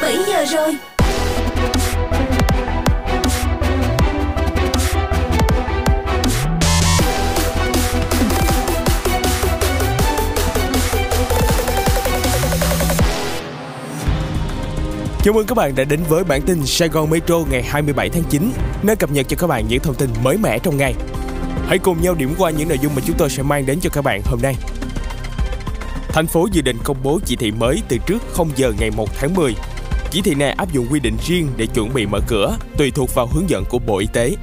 17 giờ rồi Chào mừng các bạn đã đến với bản tin Sài Gòn Metro ngày 27 tháng 9, nơi cập nhật cho các bạn những thông tin mới mẻ trong ngày. Hãy cùng nhau điểm qua những nội dung mà chúng tôi sẽ mang đến cho các bạn hôm nay. Thành phố dự định công bố chỉ thị mới từ trước 0 giờ ngày 1 tháng 10. Chỉ thị này áp dụng quy định riêng để chuẩn bị mở cửa, tùy thuộc vào hướng dẫn của Bộ Y tế.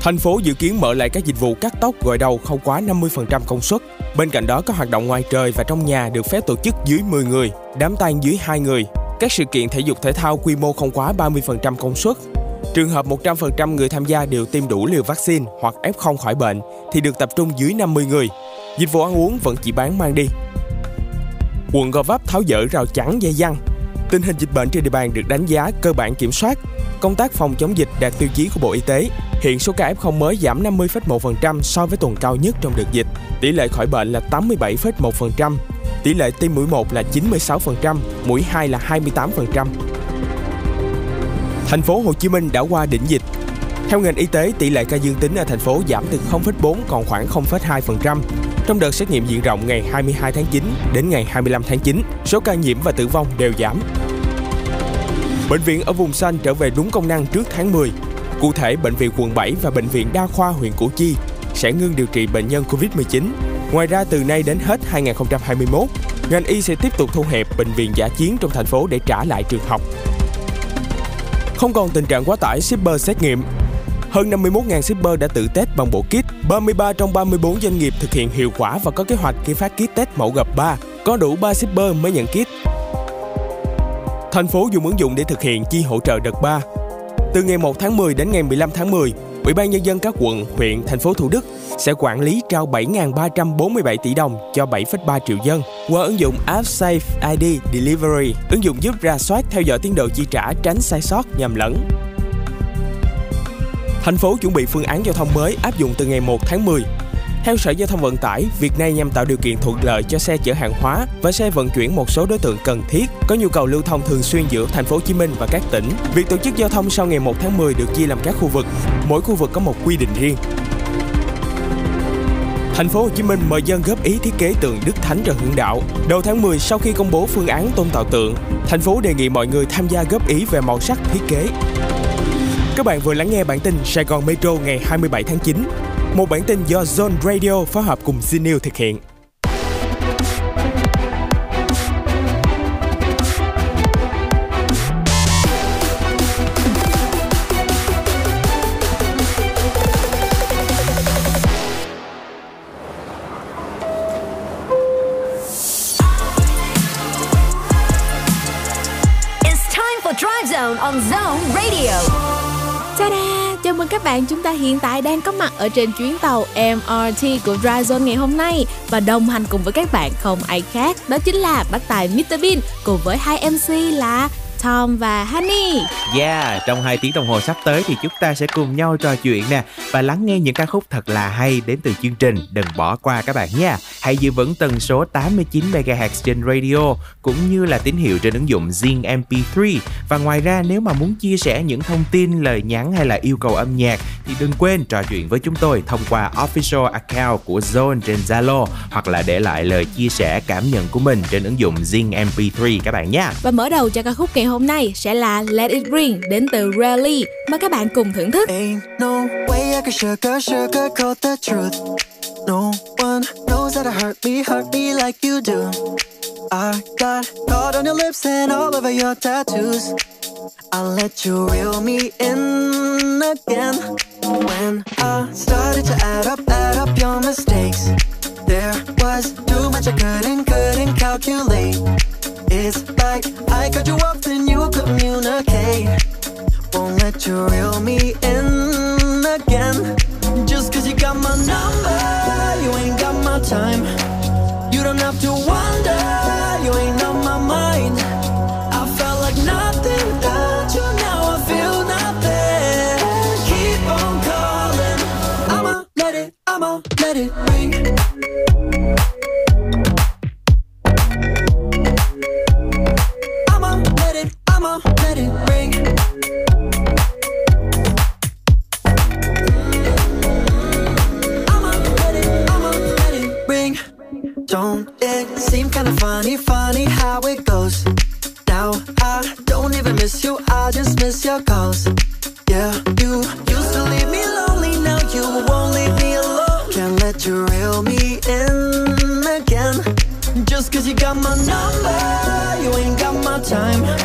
Thành phố dự kiến mở lại các dịch vụ cắt tóc gội đầu không quá 50% công suất. Bên cạnh đó, các hoạt động ngoài trời và trong nhà được phép tổ chức dưới 10 người, đám tang dưới 2 người, các sự kiện thể dục thể thao quy mô không quá 30% công suất. Trường hợp 100% người tham gia đều tiêm đủ liều vaccine hoặc F0 khỏi bệnh thì được tập trung dưới 50 người. Dịch vụ ăn uống vẫn chỉ bán mang đi. Quận Gò Vấp tháo dỡ rào chắn dây dăng. Tình hình dịch bệnh trên địa bàn được đánh giá cơ bản kiểm soát. Công tác phòng chống dịch đạt tiêu chí của Bộ Y tế. Hiện số ca F0 mới giảm 50,1% so với tuần cao nhất trong đợt dịch. Tỷ lệ khỏi bệnh là 87,1%, Tỷ lệ tiêm mũi 1 là 96%, mũi 2 là 28%. Thành phố Hồ Chí Minh đã qua đỉnh dịch. Theo ngành y tế, tỷ lệ ca dương tính ở thành phố giảm từ 0,4 còn khoảng 0,2%. Trong đợt xét nghiệm diện rộng ngày 22 tháng 9 đến ngày 25 tháng 9, số ca nhiễm và tử vong đều giảm. Bệnh viện ở vùng xanh trở về đúng công năng trước tháng 10. Cụ thể, Bệnh viện quận 7 và Bệnh viện Đa khoa huyện Củ Chi sẽ ngưng điều trị bệnh nhân COVID-19 Ngoài ra từ nay đến hết 2021, ngành y sẽ tiếp tục thu hẹp bệnh viện giả chiến trong thành phố để trả lại trường học. Không còn tình trạng quá tải shipper xét nghiệm. Hơn 51.000 shipper đã tự test bằng bộ kit. 33 trong 34 doanh nghiệp thực hiện hiệu quả và có kế hoạch khi phát kit test mẫu gập 3. Có đủ 3 shipper mới nhận kit. Thành phố dùng ứng dụng để thực hiện chi hỗ trợ đợt 3. Từ ngày 1 tháng 10 đến ngày 15 tháng 10, Ủy ban Nhân dân các quận, huyện, thành phố Thủ Đức sẽ quản lý trao 7.347 tỷ đồng cho 7,3 triệu dân qua ứng dụng App Safe ID Delivery. Ứng dụng giúp ra soát theo dõi tiến độ chi trả tránh sai sót nhầm lẫn. Thành phố chuẩn bị phương án giao thông mới áp dụng từ ngày 1 tháng 10 theo Sở Giao thông Vận tải, việc này nhằm tạo điều kiện thuận lợi cho xe chở hàng hóa và xe vận chuyển một số đối tượng cần thiết có nhu cầu lưu thông thường xuyên giữa thành phố Hồ Chí Minh và các tỉnh. Việc tổ chức giao thông sau ngày 1 tháng 10 được chia làm các khu vực, mỗi khu vực có một quy định riêng. Thành phố Hồ Chí Minh mời dân góp ý thiết kế tượng Đức Thánh Trần Hưng Đạo. Đầu tháng 10 sau khi công bố phương án tôn tạo tượng, thành phố đề nghị mọi người tham gia góp ý về màu sắc thiết kế. Các bạn vừa lắng nghe bản tin Sài Gòn Metro ngày 27 tháng 9. Một bản tin do Zone Radio phối hợp cùng Znew thực hiện. on Zone Radio. Ta-da! Chào mừng các bạn, chúng ta hiện tại đang có mặt ở trên chuyến tàu MRT của Dryzone ngày hôm nay và đồng hành cùng với các bạn không ai khác, đó chính là bác tài Mr Bean cùng với hai MC là Tom và Honey. Yeah, trong hai tiếng đồng hồ sắp tới thì chúng ta sẽ cùng nhau trò chuyện nè và lắng nghe những ca khúc thật là hay đến từ chương trình. Đừng bỏ qua các bạn nha. Hãy giữ vững tần số 89 MHz trên radio cũng như là tín hiệu trên ứng dụng Zing MP3. Và ngoài ra nếu mà muốn chia sẻ những thông tin, lời nhắn hay là yêu cầu âm nhạc thì đừng quên trò chuyện với chúng tôi thông qua official account của Zone trên Zalo hoặc là để lại lời chia sẻ cảm nhận của mình trên ứng dụng Zing MP3 các bạn nhé. Và mở đầu cho ca khúc ngày hôm hôm nay sẽ là Let It Ring đến từ Rally. Mời các bạn cùng thưởng thức. Ain't no way I can sugar, sugarcoat the truth. No one knows that I hurt me, hurt me like you do. I got caught on your lips and all over your tattoos. I'll let you reel me in again. When I started to add up, add up your mistakes, there was too much I couldn't, couldn't calculate. It's like I cut you off, then you communicate. Won't let you reel me in again. Just cause you got my number, you ain't got my time. You don't have to wonder, you ain't on my mind. I felt like nothing without you, now I feel nothing. Keep on calling, I'ma let it, I'ma let it ring. I'ma let it ring. I'ma let it, I'ma let it ring. Don't it seem kinda funny, funny how it goes? Now I don't even miss you, I just miss your calls. Yeah, you used to leave me lonely, now you won't leave me alone. Can't let you reel me in again. Just cause you got my number, you ain't got my time.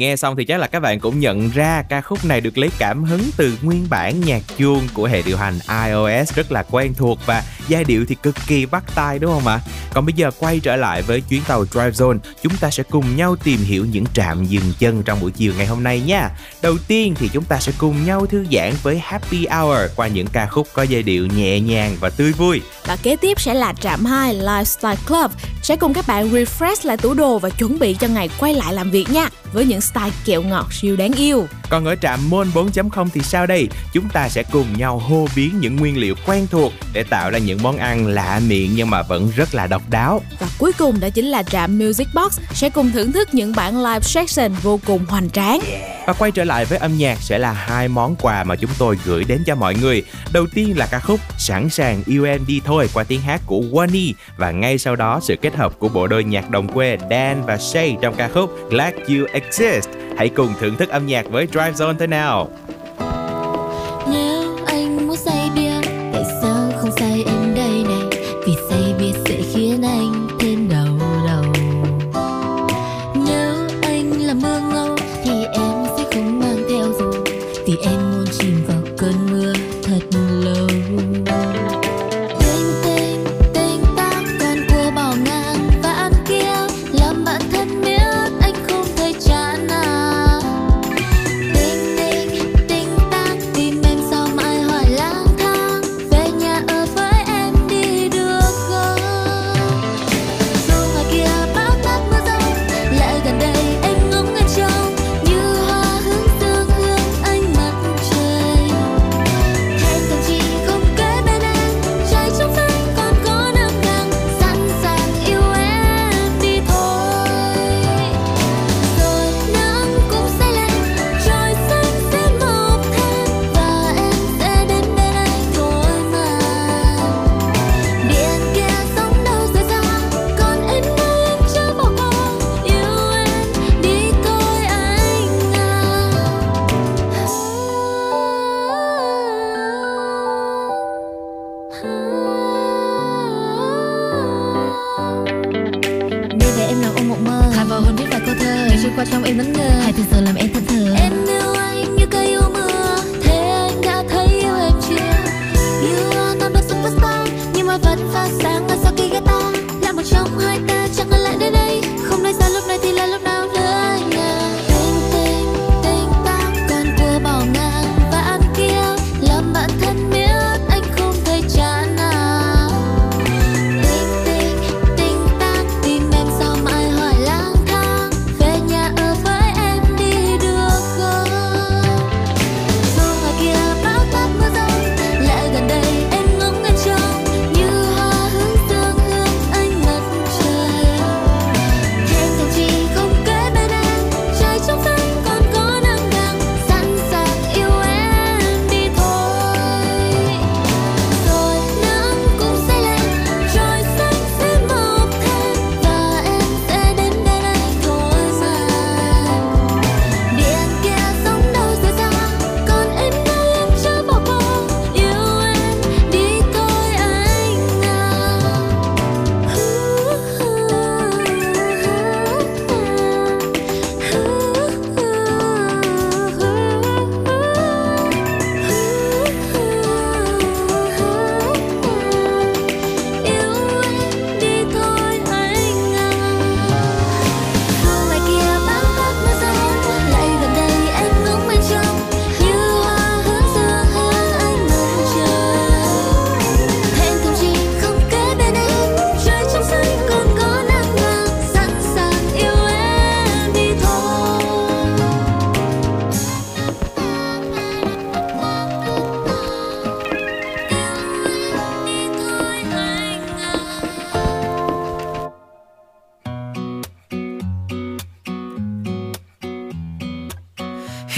Nghe xong thì chắc là các bạn cũng nhận ra ca khúc này được lấy cảm hứng từ nguyên bản nhạc chuông của hệ điều hành iOS rất là quen thuộc và giai điệu thì cực kỳ bắt tai đúng không ạ? Còn bây giờ quay trở lại với chuyến tàu Drive Zone, chúng ta sẽ cùng nhau tìm hiểu những trạm dừng chân trong buổi chiều ngày hôm nay nha. Đầu tiên thì chúng ta sẽ cùng nhau thư giãn với Happy Hour qua những ca khúc có giai điệu nhẹ nhàng và tươi vui. Và kế tiếp sẽ là trạm 2 Lifestyle Club sẽ cùng các bạn refresh lại tủ đồ và chuẩn bị cho ngày quay lại làm việc nha với những style kẹo ngọt siêu đáng yêu. Còn ở trạm Môn 4.0 thì sao đây? Chúng ta sẽ cùng nhau hô biến những nguyên liệu quen thuộc để tạo ra những món ăn lạ miệng nhưng mà vẫn rất là độc đáo. Và cuối cùng đó chính là trạm Music Box sẽ cùng thưởng thức những bản live section vô cùng hoành tráng. Và quay trở lại với âm nhạc sẽ là hai món quà mà chúng tôi gửi đến cho mọi người. Đầu tiên là ca khúc Sẵn sàng yêu em đi thôi qua tiếng hát của Wani và ngay sau đó sự kết hợp của bộ đôi nhạc đồng quê Dan và Shay trong ca khúc Glad You Exist. Hãy cùng thưởng thức âm nhạc với Drive Zone thế nào.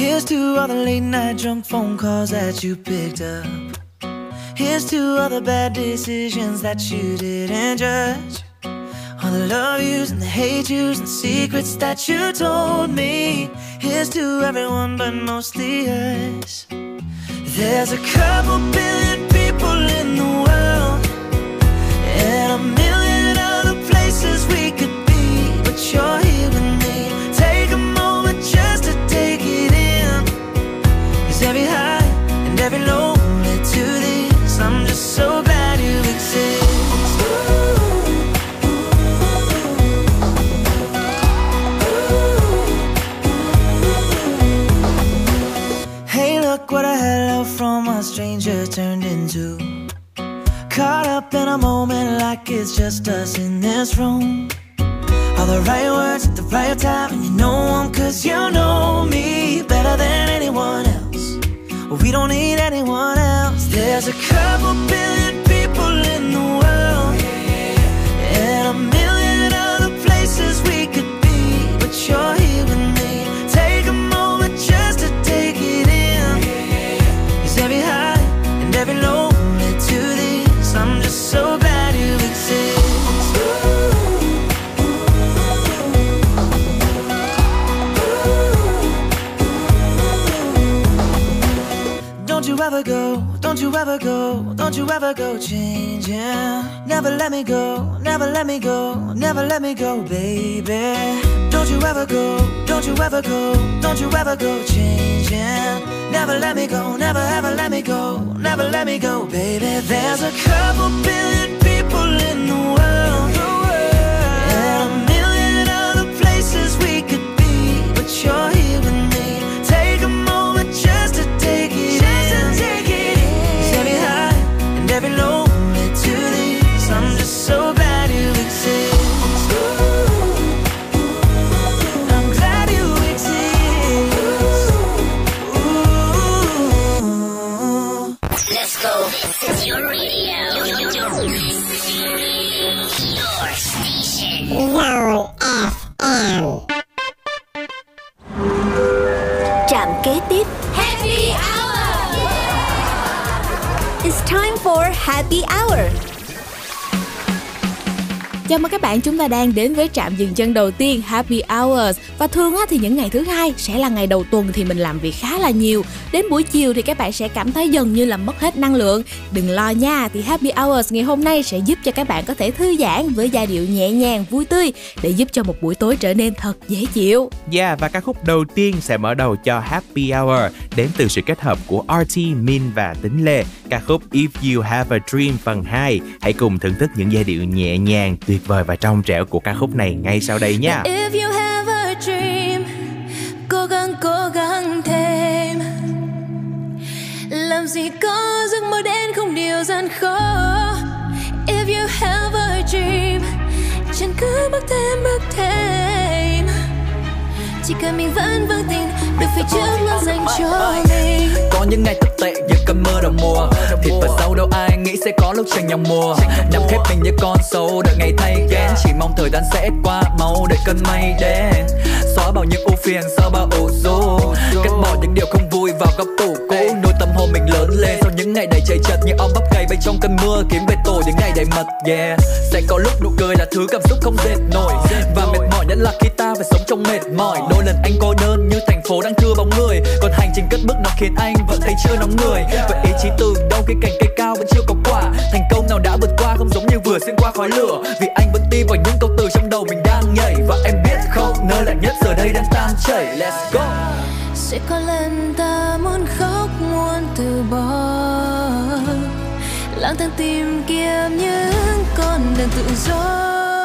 Here's to all the late night drunk phone calls that you picked up. Here's to all the bad decisions that you didn't judge. All the love yous and the hate yous and secrets that you told me. Here's to everyone, but mostly us. There's a couple billion people in the world, and a million other places we could be. But you're stranger turned into. Caught up in a moment like it's just us in this room. All the right words at the right time, and you know 'em 'cause you know me better than anyone else. We don't need anyone else. There's a couple billion people in the world, and a million other places we could be. But you're so glad you exist. Don't you ever go, don't you ever go, don't you ever go changing. Never let me go, never let me go, never let me go, baby. Don't you ever go, don't you ever go, don't you ever go changing. Never let me go, never ever let me go, never let me go, baby. There's a couple billion people in the world, and a million other places we could be, but you're here your radio. Your station. Trạm kế tiếp. Happy Hour. It's time for Happy Hour. Chào mừng các bạn, chúng ta đang đến với trạm dừng chân đầu tiên Happy Hours Và thường á, thì những ngày thứ hai sẽ là ngày đầu tuần thì mình làm việc khá là nhiều Đến buổi chiều thì các bạn sẽ cảm thấy dần như là mất hết năng lượng Đừng lo nha, thì Happy Hours ngày hôm nay sẽ giúp cho các bạn có thể thư giãn với giai điệu nhẹ nhàng, vui tươi Để giúp cho một buổi tối trở nên thật dễ chịu Yeah, và ca khúc đầu tiên sẽ mở đầu cho Happy Hour đến từ sự kết hợp của RT, Min và Tính Lê. Ca khúc If You Have a Dream phần 2. Hãy cùng thưởng thức những giai điệu nhẹ nhàng, tuyệt tuyệt vời và trong trẻo của ca khúc này ngay sau đây nha. If you have a dream, Cố gắng cố gắng thêm. Làm gì có giấc mơ đến không điều gian khó. If you have a dream Chẳng cứ bước thêm bước thêm. Chỉ cần mình vẫn vững tin, Được phía trước luôn dành cho mình. Có những ngày thật tệ như cơn mưa đầu mùa. Thịt và sâu đâu ai nghĩ sẽ có lúc tranh nhau mùa Nằm khép mình như con sâu đợi ngày thay ghen Chỉ mong thời gian sẽ qua mau để cơn mây đến Xóa bao những ưu phiền sau bao ủ rũ. Cắt bỏ những điều không vui vào góc tủ cũ. Nuôi tâm hồn mình lớn lên những ngày đầy chạy chật Như ong bắp cày bay trong cơn mưa. Kiếm về tổ những ngày đầy mật, Yeah. Sẽ có lúc nụ cười là thứ cảm xúc không dệt nổi. Và mệt mỏi nhất là khi ta phải sống trong mệt mỏi. Đôi lần anh cô đơn như thành phố đang thưa bóng người. Còn hành trình cất bước nó khiến anh vẫn thấy chưa nóng người. Vậy ý chí từ đâu khi cành cây cao vẫn chưa có quả? Thành công nào đã vượt qua không giống như vừa xuyên qua khói lửa. Vì anh vẫn tin vào những câu từ trong đầu mình đang nhảy. Và em biết không, nơi lạnh nhất giờ đây đang tan chảy. Let's go sẽ có lần ta muốn khóc, muốn từ bỏ. Lang thang tìm kiếm những con đường tự do.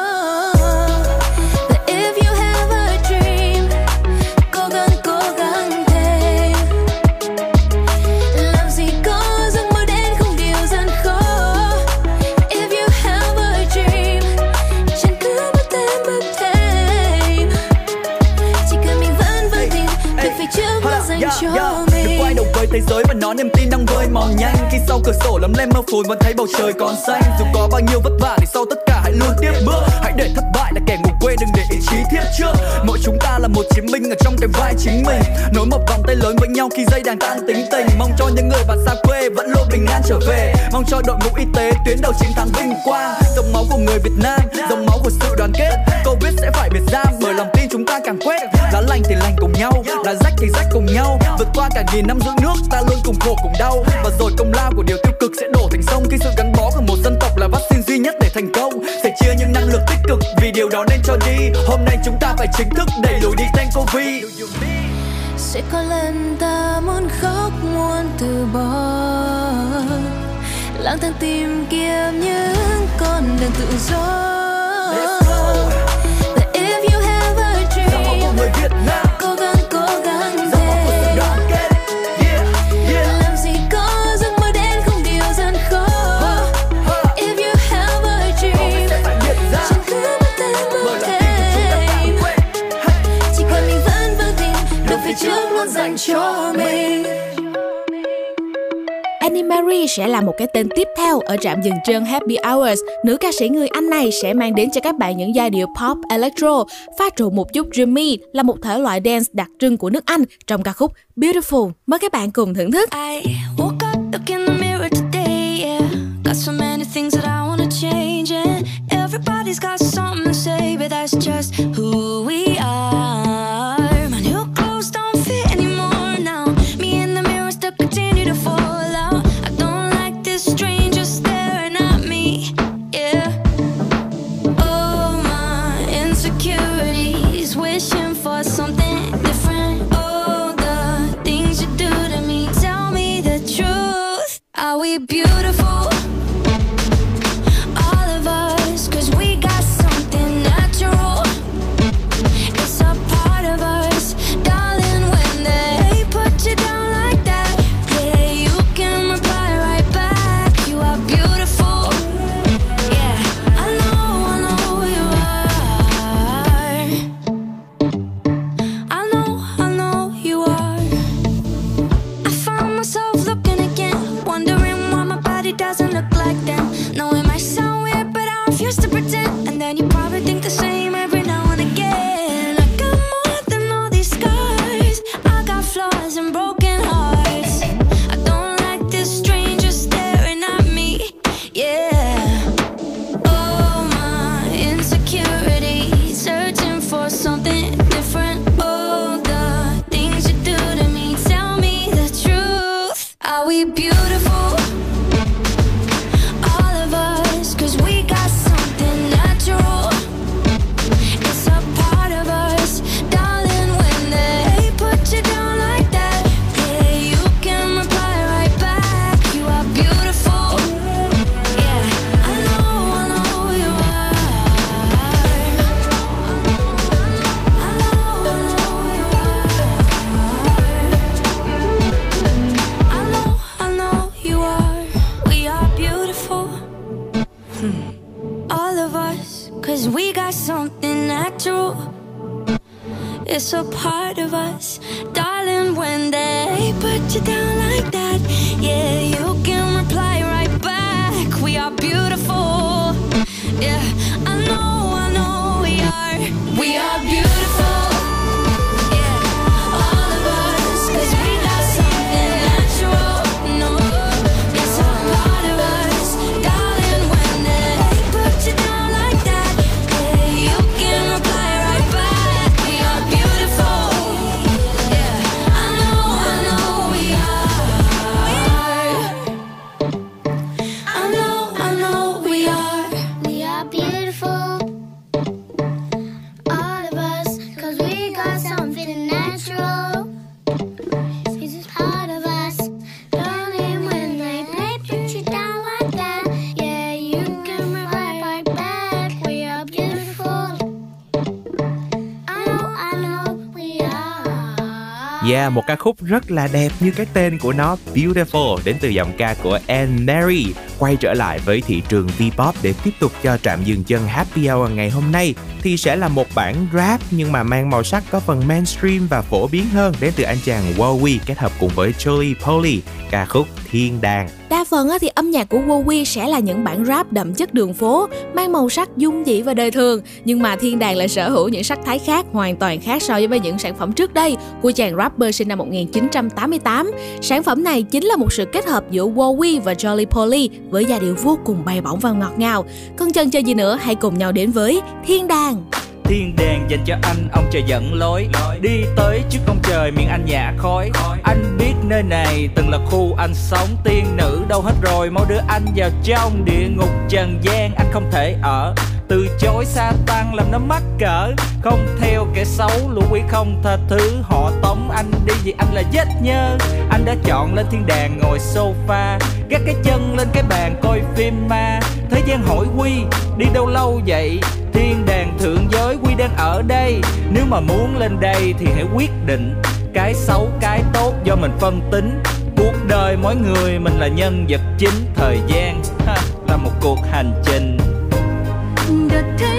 Cho Đừng mình quay đầu với thế giới và nó niềm tin đang vơi mòn nhanh. Khi sau cửa sổ lấm lem mơ phùn vẫn thấy bầu trời còn xanh. Dù có bao nhiêu vất vả thì sau tất cả hãy luôn tiếp bước, Hãy để thất bại là kẻ ngủ quê đừng để ý chí thiết trước. Mỗi chúng ta là một chiến binh ở trong cái vai chính mình. Nối một vòng tay lớn với nhau khi dây đàn tan tính tình. Mong cho những người bạn xa quê vẫn luôn bình an trở về. Mong cho đội ngũ y tế tuyến đầu chiến thắng vinh quang. Dòng máu của người Việt Nam, dòng máu của sự đoàn kết. Covid sẽ phải biệt giam, bởi lòng tin chúng ta càng quét. Lá lành thì lành cùng nhau, lá rách thì rách cùng nhau. Vượt qua cả nghìn năm dưỡng nước, ta luôn cùng khổ cùng đau. Và rồi công lao của điều tiêu cực sẽ đổ thành sông khi sự gắn bó của một dân tộc là vaccine duy nhất để thành công sẽ chia những năng lượng tích cực vì điều đó nên cho đi. Hôm nay chúng ta phải chính thức đẩy lùi đi tên covid sẽ có lần ta muốn khóc muốn từ bỏ. Lang thang tìm kiếm những con đường tự do cho mình Annie Marie sẽ là một cái tên tiếp theo ở trạm dừng chân Happy Hours. Nữ ca sĩ người Anh này sẽ mang đến cho các bạn những giai điệu pop electro, pha trộn một chút Jimmy là một thể loại dance đặc trưng của nước Anh trong ca khúc Beautiful. Mời các bạn cùng thưởng thức. I woke up, look in the mirror today, yeah. Got so many things that I wanna change, and everybody's got something to say, but that's just who we là một ca khúc rất là đẹp như cái tên của nó, Beautiful, đến từ giọng ca của Anne Mary, quay trở lại với thị trường V-pop để tiếp tục cho trạm dừng chân Happy Hour ngày hôm nay, thì sẽ là một bản rap nhưng mà mang màu sắc có phần mainstream và phổ biến hơn đến từ anh chàng Wowie kết hợp cùng với Jolie Polly ca khúc Thiên Đàng phần thì âm nhạc của Wowie sẽ là những bản rap đậm chất đường phố, mang màu sắc dung dị và đời thường, nhưng mà Thiên Đàng lại sở hữu những sắc thái khác hoàn toàn khác so với những sản phẩm trước đây của chàng rapper sinh năm 1988. Sản phẩm này chính là một sự kết hợp giữa Wowie và Jolly Polly với giai điệu vô cùng bay bổng và ngọt ngào. Còn chân chờ gì nữa, hãy cùng nhau đến với Thiên Đàng thiên đàng dành cho anh ông trời dẫn lối. Đi tới trước ông trời miệng anh nhả khói. Anh biết nơi này từng là khu anh sống. Tiên nữ đâu hết rồi mau đưa anh vào trong địa ngục trần gian. Anh không thể ở từ chối sa tăng làm nó mắc cỡ. Không theo kẻ xấu lũ quỷ không tha thứ. Họ tống anh đi vì anh là vết nhơ. Anh đã chọn lên thiên đàng ngồi sofa gác cái chân lên cái bàn coi phim ma. Thế gian hỏi quy đi đâu lâu vậy? Thiên đàng thượng giới quy đang ở đây. Nếu mà muốn lên đây thì hãy quyết định cái xấu cái tốt do mình phân tính. Cuộc đời mỗi người mình là nhân vật chính thời gian ha, là một cuộc hành trình. Đợt thấy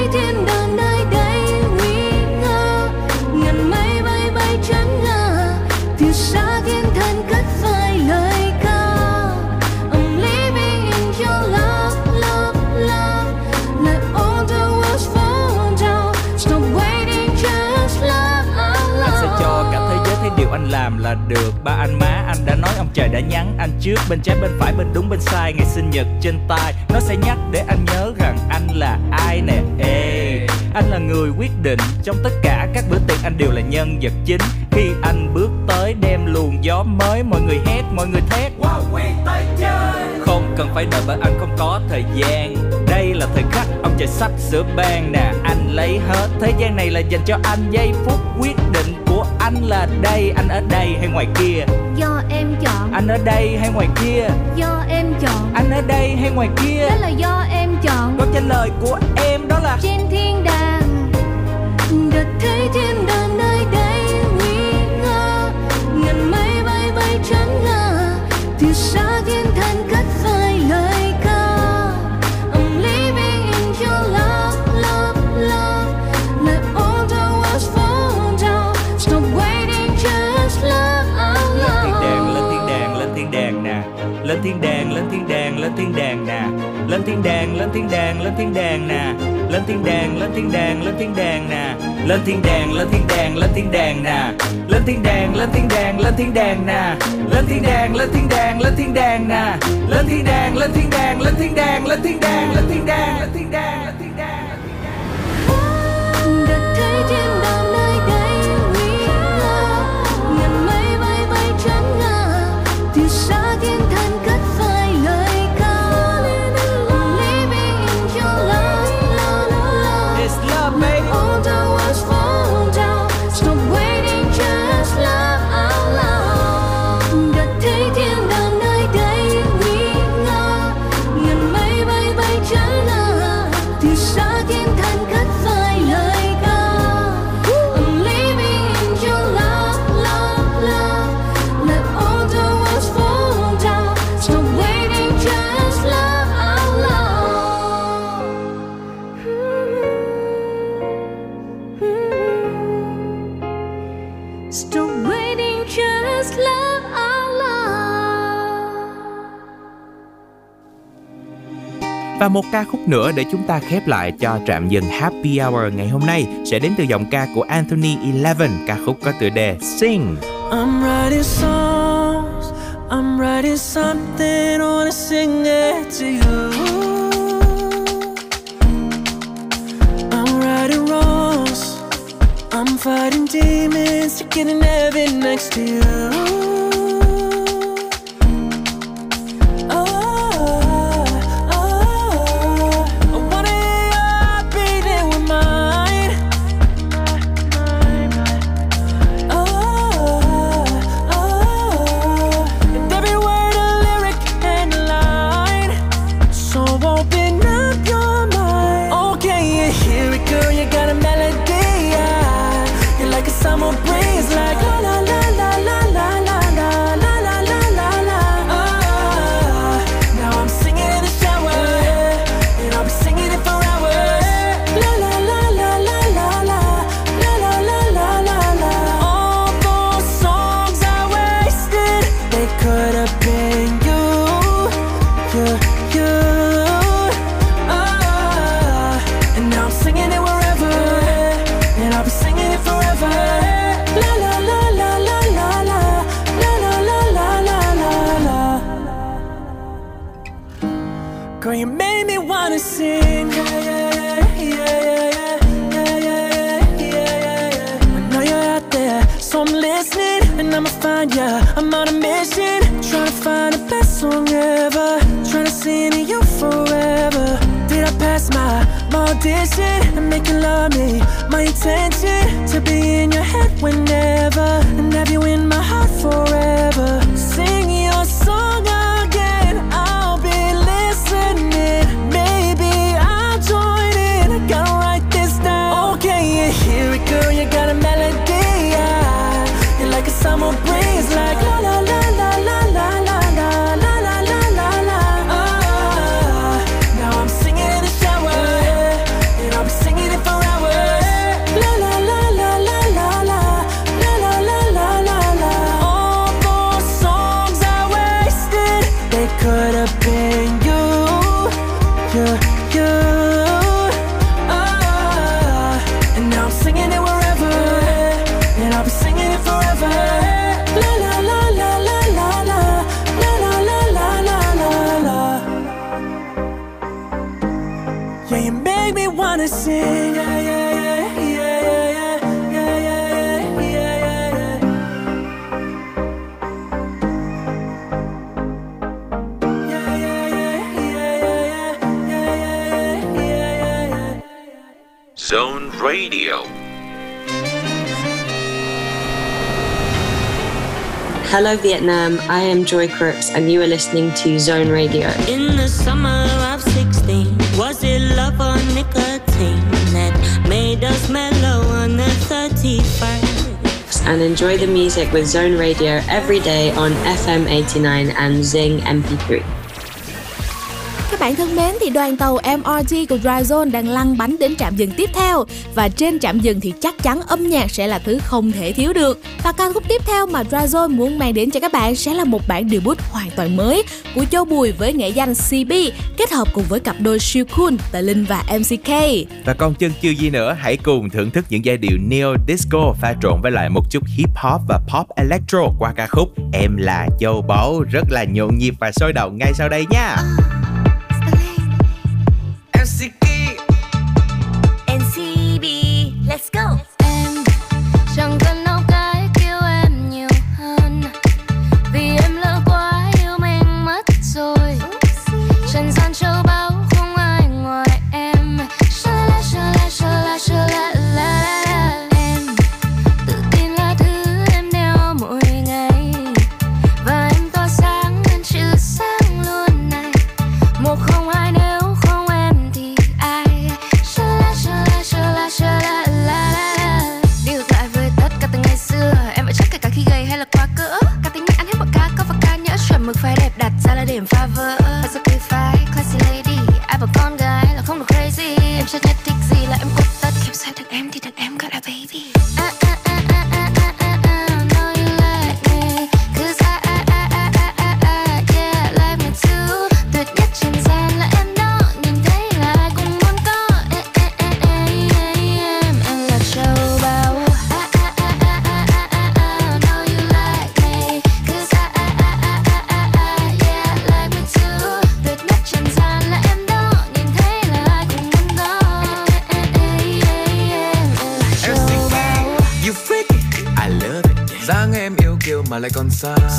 làm là được. Ba anh má anh đã nói ông trời đã nhắn. Anh trước Bên trái bên phải bên đúng bên sai. Ngày sinh nhật trên tay. Nó sẽ nhắc để anh nhớ rằng anh là ai nè. Ê, Anh là người quyết định. Trong tất cả các bữa tiệc anh đều là nhân vật chính. Khi anh bước tới đem luồng gió mới Mọi người hét, mọi người thét. Wow, tới chơi. Không cần phải đợi bởi anh không có thời gian. Đây là thời khắc ông trời sắp sửa ban nè. Anh lấy hết Thế gian này là dành cho anh. Giây phút quyết định anh là đây Anh ở đây hay ngoài kia? Do em chọn. Anh ở đây hay ngoài kia? Do em chọn. Anh ở đây hay ngoài kia? Đó là do em chọn. Câu trả lời của em đó là trên thiên đàng đợt thấy thiên đàng lên thiên đàng Lên thiên đàng, lên thiên đàng, lên thiên đàng nè Lên thiên đàng, lên thiên đàng, lên thiên đàng nè Lên thiên đàng, lên thiên đàng, lên thiên đàng nè Lên thiên đàng, lên thiên đàng, lên thiên đàng nè Lên thiên đàng, lên thiên đàng, lên thiên đàng nè Lên thiên đàng, lên thiên đàng, lên thiên đàng nè Lên thiên đàng, lên thiên đàng, lên thiên đàng, lên thiên đàng, lên thiên đàng, lên thiên đàng, lên thiên đàng đợt thấy thiên đàng xa thiên thần love Và một ca khúc nữa để chúng ta khép lại cho trạm dừng Happy Hour ngày hôm nay sẽ đến từ giọng ca của Anthony Eleven, ca khúc có tựa đề Sing. I'm writing songs, I'm writing something, wanna sing it to you. I'm writing wrongs, I'm fighting demons to get in heaven next to you. Find. I'm on a mission, trying to find the best song ever. Trying to sing to you forever. Did I pass my, my audition and make you love me? My intention to be in your head whenever and have you in my heart forever. Sing Hello, Vietnam. I am Joy Crooks, and you are listening to Zone Radio. In the summer of 16, was it love or nicotine that made us mellow on the 31st? And enjoy the music with Zone Radio every day on FM 89 and Zing MP3. Thì đoàn tàu MRT của Dryzone đang lăn bánh đến trạm dừng tiếp theo và trên trạm dừng thì chắc chắn âm nhạc sẽ là thứ không thể thiếu được và ca khúc tiếp theo mà Dryzone muốn mang đến cho các bạn sẽ là một bản debut hoàn toàn mới của Châu Bùi với nghệ danh CB kết hợp cùng với cặp đôi siêu cool Tà Linh và MCK. Và còn chân chưa gì nữa, hãy cùng thưởng thức những giai điệu neo disco pha trộn với lại một chút hip hop và pop electro qua ca khúc Em là châu báu rất là nhộn nhịp và sôi động ngay sau đây nha. Let's go. Let's go.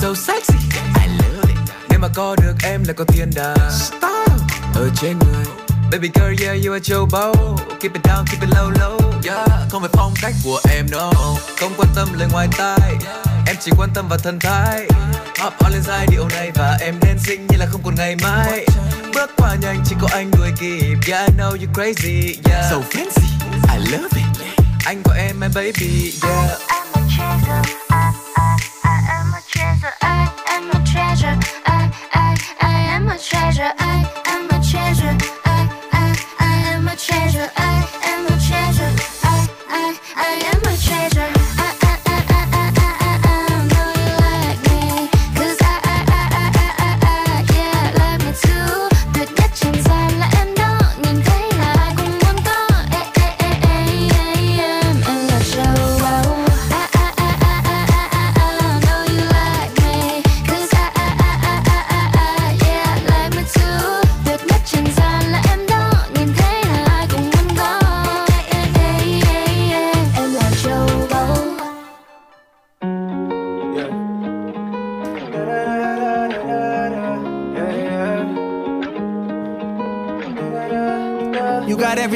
So sexy, I love it. Nếu mà có được em là có thiên đàng Star ở trên người. Baby girl, yeah, you are báu Keep it down, keep it low, low. Yeah, không phải phong cách của em, no. Không quan tâm lời ngoài tai. Em chỉ quan tâm vào thân thái. Hop on lên giai điệu này Và em dancing như là không còn ngày mai. Bước qua nhanh chỉ có anh đuổi kịp. Yeah, I know you crazy, yeah. So fancy, I love it. Anh gọi em my baby, yeah 揣着爱。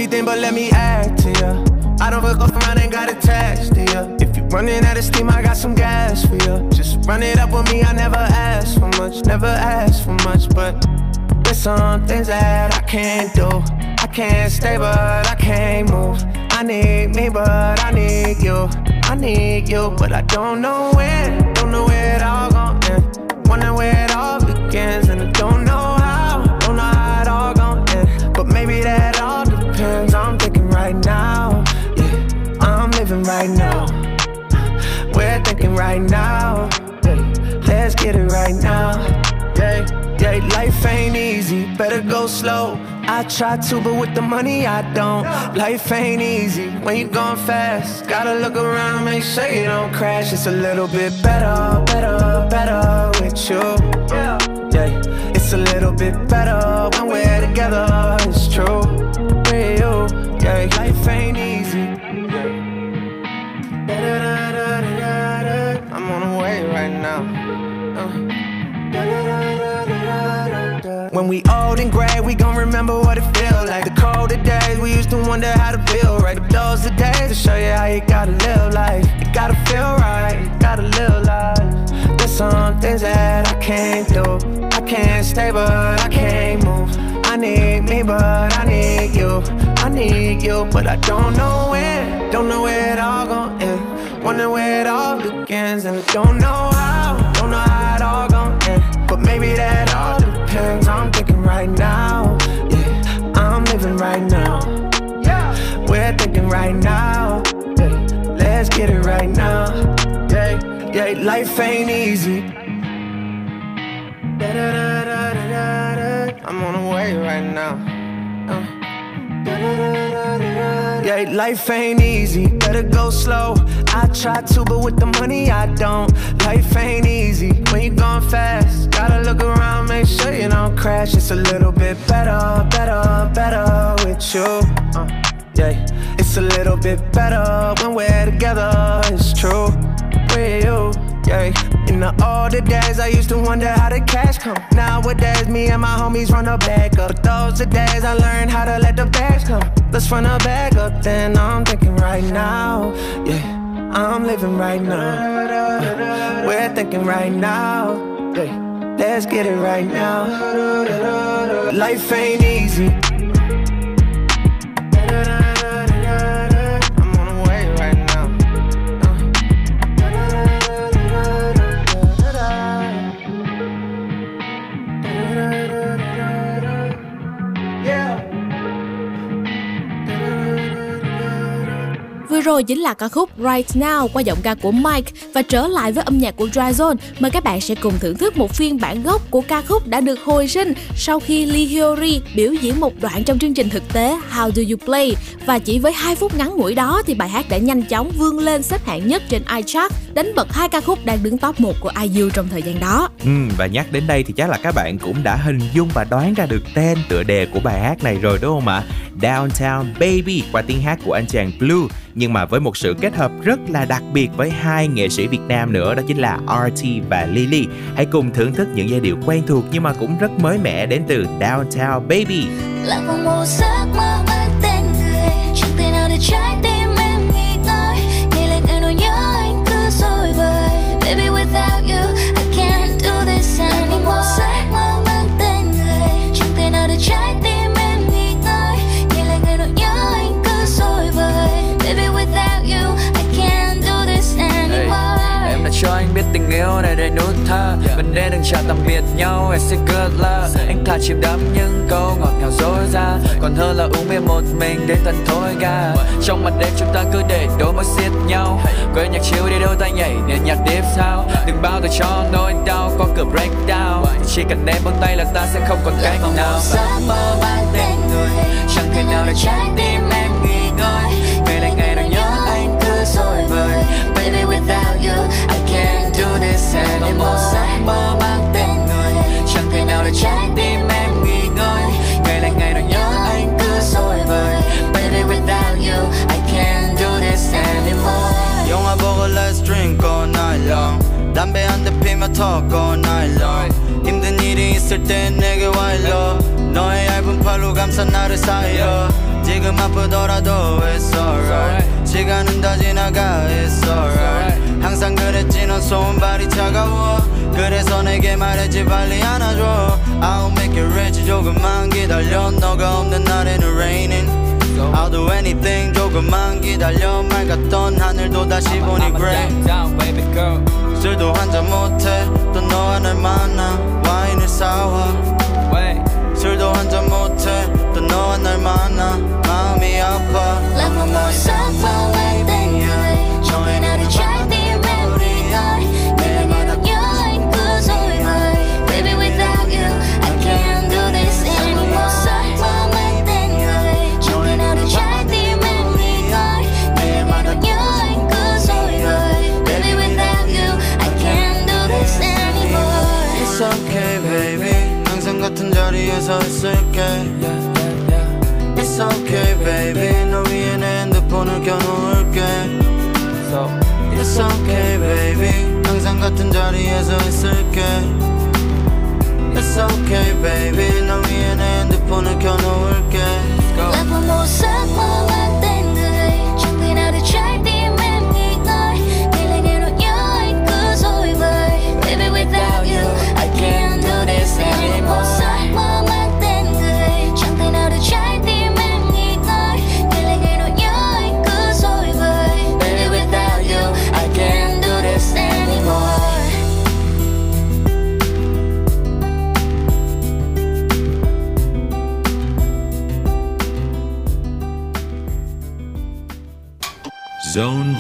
Everything, but let me add to ya. I don't fuck off around and got attached to ya. If you running out of steam, I got some gas for ya. Just run it up with me, I never ask for much, never ask for much, but there's some things that I can't do. I can't stay, but I can't move. I need me, but I need you. I need you, but I don't know when. Don't know where it all gon' end. Wonder where it all begins, and I don't right now. Yeah, let's get it right now. Yeah, yeah, life ain't easy. Better go slow. I try to, but with the money I don't. Life ain't easy when you're going fast. Gotta look around, make sure you don't crash. It's a little bit better, better, better with you. Yeah, it's a little bit better when we're together. It's true with you. Yeah, When we old and gray, we gon' remember what it feel like. The colder days, we used to wonder how to feel right. But those the days to show you how you gotta live life. You gotta feel right, you gotta live life. There's some things that I can't do. I can't stay, but I can't move. I need me, but I need you. I need you, but I don't know when. Don't know where it all gon' end. Wonder where it all begins, and I don't know how. Don't know how it all gon' end. But maybe that Yeah, life ain't easy. I'm on the way right now. Uh. Yeah, life ain't easy, better go slow. I try to, but with the money I don't. Life ain't easy when you're going fast. Gotta look around, make sure you don't crash. It's a little bit better, better, better with you. Uh, yeah, it's a little bit better when we're together. It's true you. Yeah, in the older days, I used to wonder how the cash come. Nowadays, me and my homies run a back up. But those are days I learned how to let the bags come. Let's run a bag up, then I'm thinking right now. Yeah, I'm living right now. Uh, we're thinking right now. Yeah, let's get it right now. Life ain't easy. Rồi chính là ca khúc Right Now qua giọng ca của Mike và trở lại với âm nhạc của Dry Zone. Mời các bạn sẽ cùng thưởng thức một phiên bản gốc của ca khúc đã được hồi sinh sau khi Lee Hyori biểu diễn một đoạn trong chương trình thực tế How Do You Play và chỉ với 2 phút ngắn ngủi đó thì bài hát đã nhanh chóng vươn lên xếp hạng nhất trên iChart, đánh bật hai ca khúc đang đứng top 1 của IU trong thời gian đó. Ừ, và nhắc đến đây thì chắc là các bạn cũng đã hình dung và đoán ra được tên tựa đề của bài hát này rồi đúng không ạ? Downtown Baby qua tiếng hát của anh chàng Blue nhưng mà với một sự kết hợp rất là đặc biệt với hai nghệ sĩ Việt Nam nữa, đó chính là RT và Lily. Hãy cùng thưởng thức những giai điệu quen thuộc nhưng mà cũng rất mới mẻ đến từ Downtown Baby. Là một màu mơ đừng chào tạm biệt nhau Em say good luck. Anh thà chìm đắm những câu ngọt ngào dối ra. Còn hơn là uống bia một mình đến tận thôi ga. Trong màn đêm chúng ta cứ để đôi mắt xiết nhau. Quên nhạc chiếu đi đôi tay nhảy nên nhạc deep sao Đừng bao giờ cho nỗi đau có cửa breakdown. Chỉ cần em buông tay là ta sẽ không còn cách nào. Giấc mơ mang tên người, Chẳng thể nào để trái tim em nghỉ ngơi. Trái tim em nghỉ ngơi Ngày lại ngày nào nhớ anh cứ dối bời Baby without you I can't do this anymore 영화 보고 let's drink all night long 담배 한 대 피며 talk all night long 힘든 일이 있을 땐 내게 와 일러 너의 얇은 팔로 감싼 나를 사이로 지금 아프더라도 it's alright 시간은 다 지나가 it's alright 항상 그랬지 넌 손발이 차가워. 그래서 내게 말했지 빨리 안아줘. I'll make it rich 조금만 기다려. 너가 없는 날에는 raining. I'll do anything 조금만 기다려. 맑았던 하늘도 다시 보니 gray. 술도 한잔 못해. 또 너와 날 만나. 와인을 사와. 술도 한잔 못해. 또 너와 날 만나. 마음이 아파 Oh. 핸드폰을 켜놓을게 It's okay baby 항상 같은 자리에서 있을게 It's okay baby 너 위에 내 핸드폰을 켜놓을게 Love one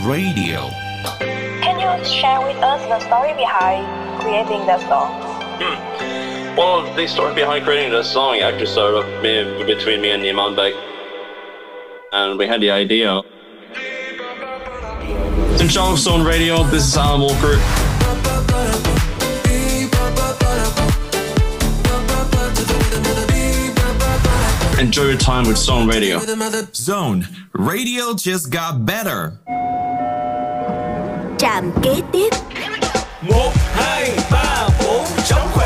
Radio. Can you share with us the story behind creating that song? Hmm. Well, the story behind creating the song actually started up me, between me and Niman Beck. And we had the idea. In Charles Zone Radio, this is Alan Walker. Enjoy your time with Zone Radio. Zone Radio just got better. Trạm kế tiếp. Một hai ba bốn sống khỏe.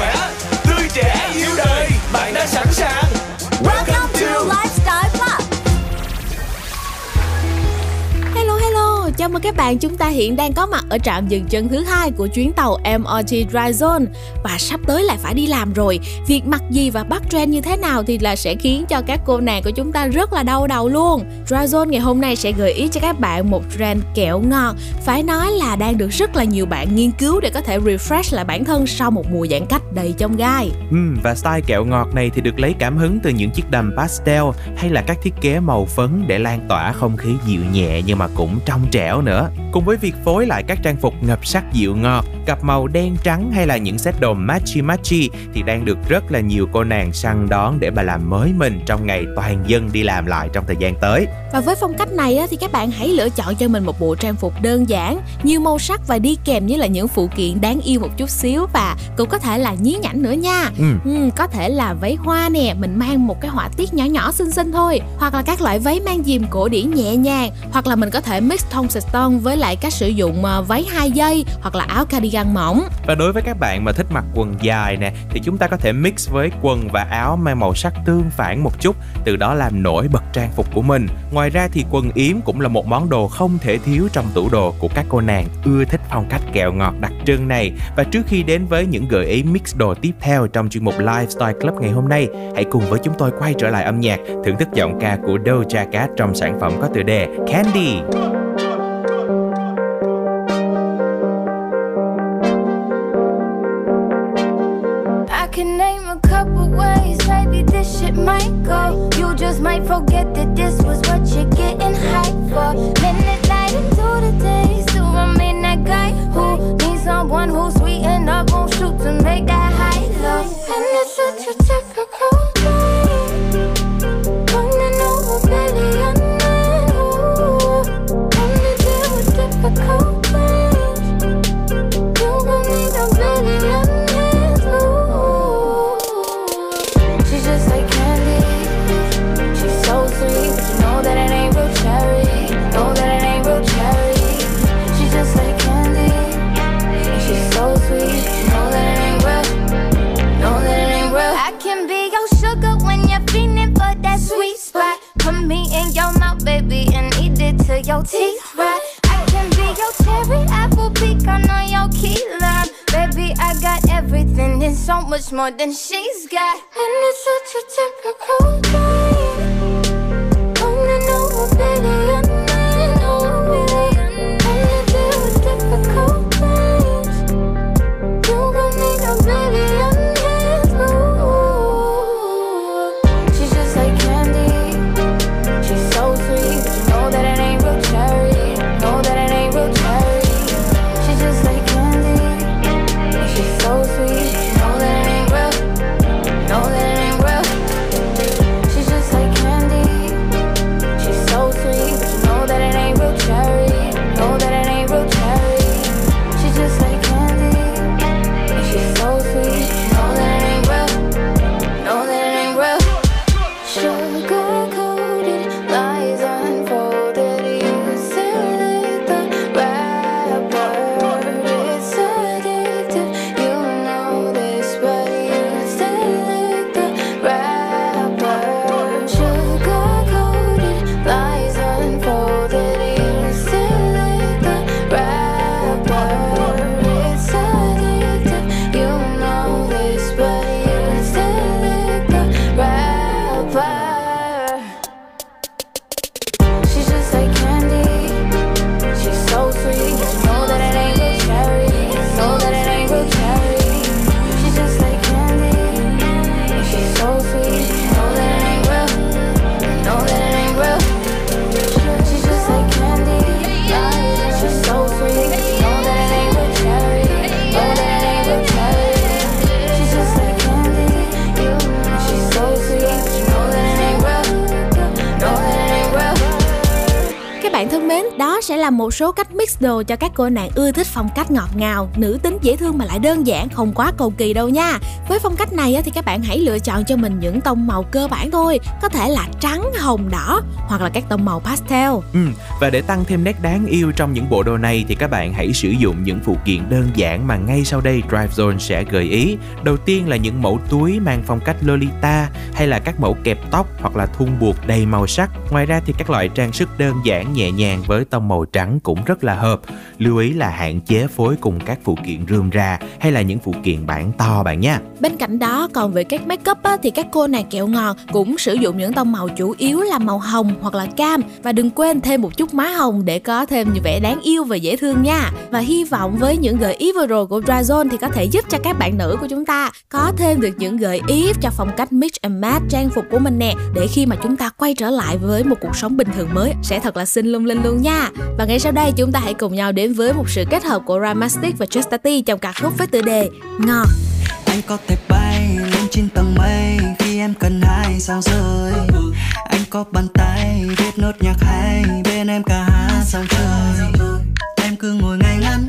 Chào mừng các bạn chúng ta hiện đang có mặt ở trạm dừng chân thứ hai của chuyến tàu MRT Dry Zone và sắp tới lại phải đi làm rồi. Việc mặc gì và bắt trend như thế nào thì là sẽ khiến cho các cô nàng của chúng ta rất là đau đầu luôn. Dry Zone ngày hôm nay sẽ gợi ý cho các bạn một trend kẹo ngọt phải nói là đang được rất là nhiều bạn nghiên cứu để có thể refresh lại bản thân sau một mùa giãn cách đầy trong gai. Ừm, và style kẹo ngọt này thì được lấy cảm hứng từ những chiếc đầm pastel hay là các thiết kế màu phấn để lan tỏa không khí dịu nhẹ nhưng mà cũng trong trẻo nữa. Cùng với việc phối lại các trang phục ngập sắc dịu ngọt, cặp màu đen trắng hay là những set đồ matchy matchy thì đang được rất là nhiều cô nàng săn đón để mà làm mới mình trong ngày toàn dân đi làm lại trong thời gian tới. Và với phong cách này thì các bạn hãy lựa chọn cho mình một bộ trang phục đơn giản, nhiều màu sắc và đi kèm với là những phụ kiện đáng yêu một chút xíu và cũng có thể là nhí nhảnh nữa nha. Ừ. Ừ, có thể là váy hoa nè, mình mang một cái họa tiết nhỏ nhỏ xinh xinh thôi, hoặc là các loại váy mang dìm cổ điển nhẹ nhàng, hoặc là mình có thể mix tông Stone với lại cách sử dụng ờ, váy hai dây hoặc là áo cardigan mỏng. Và đối với các bạn mà thích mặc quần dài nè thì chúng ta có thể mix với quần và áo mang màu sắc tương phản một chút, từ đó làm nổi bật trang phục của mình. Ngoài ra thì quần yếm cũng là một món đồ không thể thiếu trong tủ đồ của các cô nàng ưa thích phong cách kẹo ngọt đặc trưng này. Và trước khi đến với những gợi ý mix đồ tiếp theo trong chuyên mục Lifestyle Club ngày hôm nay, hãy cùng với chúng tôi quay trở lại âm nhạc, thưởng thức giọng ca của Doja Cat trong sản phẩm có tựa đề Candy. Might go. You just might forget that this was what you're getting hyped for. Minute night into the day, still I'm in that guy who needs someone who's sweet and up on shoot to make that high low. And it's such a typical đồ cho các cô nàng ưa thích phong cách ngọt ngào, nữ tính dễ thương mà lại đơn giản, không quá cầu kỳ đâu nha. Với phong cách này thì các bạn hãy lựa chọn cho mình những tông màu cơ bản thôi, có thể là trắng, hồng, đỏ hoặc là các tông màu pastel. Ừ, và để tăng thêm nét đáng yêu trong những bộ đồ này thì các bạn hãy sử dụng những phụ kiện đơn giản mà ngay sau đây Drive Zone sẽ gợi ý. Đầu tiên là những mẫu túi mang phong cách Lolita hay là các mẫu kẹp tóc hoặc là thun buộc đầy màu sắc. Ngoài ra thì các loại trang sức đơn giản nhẹ nhàng với tông màu trắng cũng rất là hợp. Lưu ý là hạn chế phối cùng các phụ kiện rườm rà hay là những phụ kiện bản to bạn nha. Bên cạnh đó, còn về các make up á, thì các cô nàng kẹo ngọt cũng sử dụng những tông màu chủ yếu là màu hồng hoặc là cam và đừng quên thêm một chút má hồng để có thêm những vẻ đáng yêu và dễ thương nha. Và hy vọng với những gợi ý vừa rồi của Drazone thì có thể giúp cho các bạn nữ của chúng ta thêm được những gợi ý cho phong cách mix and match trang phục của mình nè để khi mà chúng ta quay trở lại với một cuộc sống bình thường mới, sẽ thật là xinh lung linh luôn nha. Và ngay sau đây chúng ta hãy cùng nhau đến với một sự kết hợp của Ramastic và Chastity trong ca khúc với tựa đề Ngọt. Anh có thể bay lên trên tầng mây khi em cần hai sao rơi. Anh có bàn tay viết nốt nhạc hay bên em cả hát sao trời. Em cứ ngồi ngay ngắn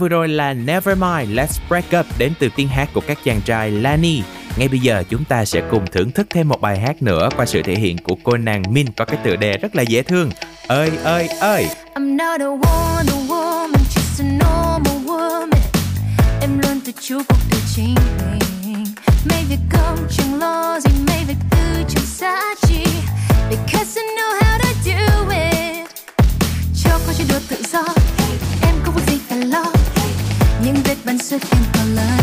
vừa rồi là Nevermind Let's Break Up đến từ tiếng hát của các chàng trai Lani. Ngay bây giờ chúng ta sẽ cùng thưởng thức thêm một bài hát nữa qua sự thể hiện của cô nàng Min có cái tựa đề rất là dễ thương. Ơi ơi ơi. I'm not a wonder woman, just a normal woman. Em luôn tự chủ cuộc đời chính mình. Mấy việc không chẳng lo gì, mấy việc tư chẳng giá trị. Because I know music think my love.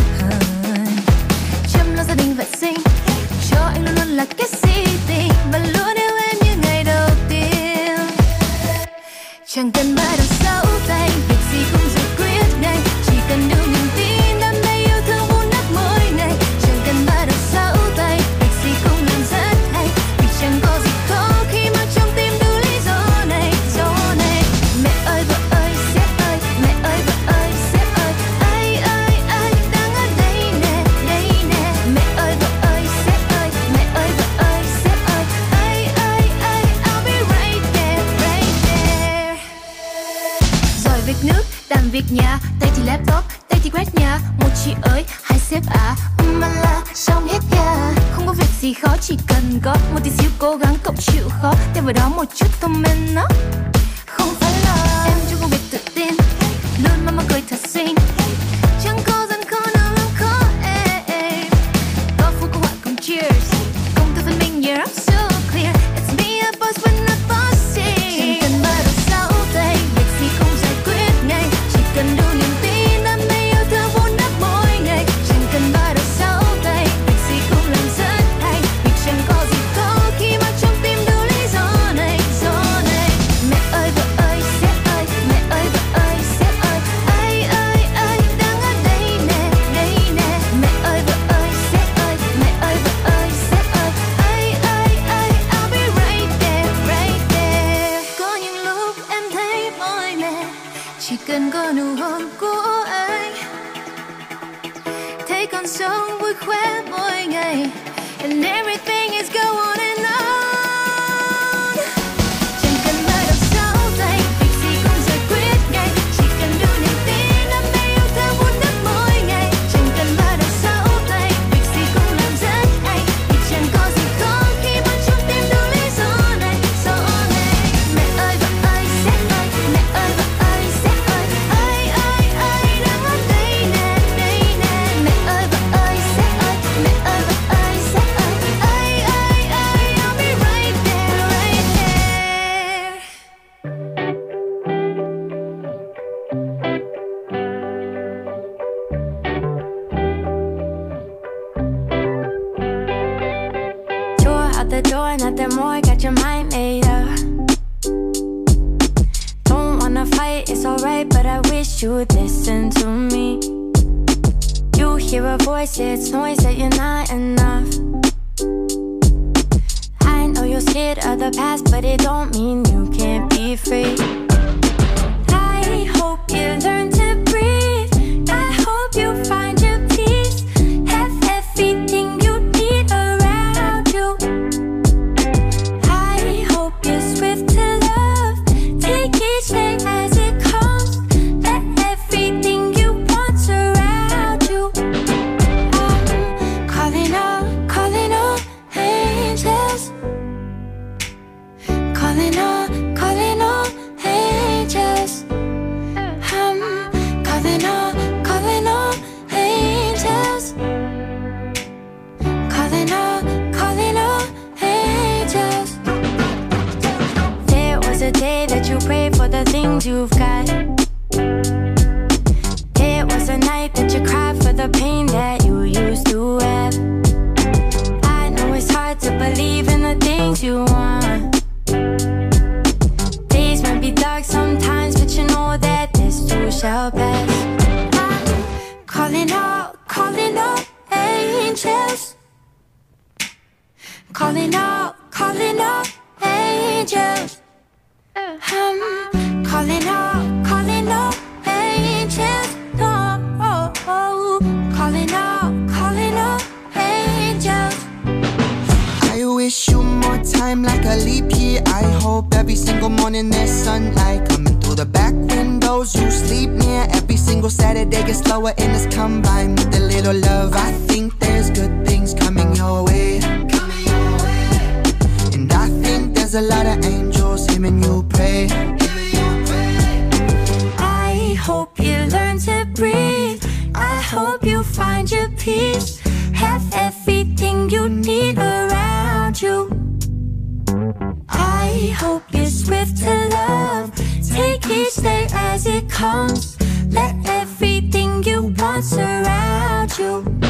we hope you're swift to love. Take each day as it comes. Let everything you want surround you.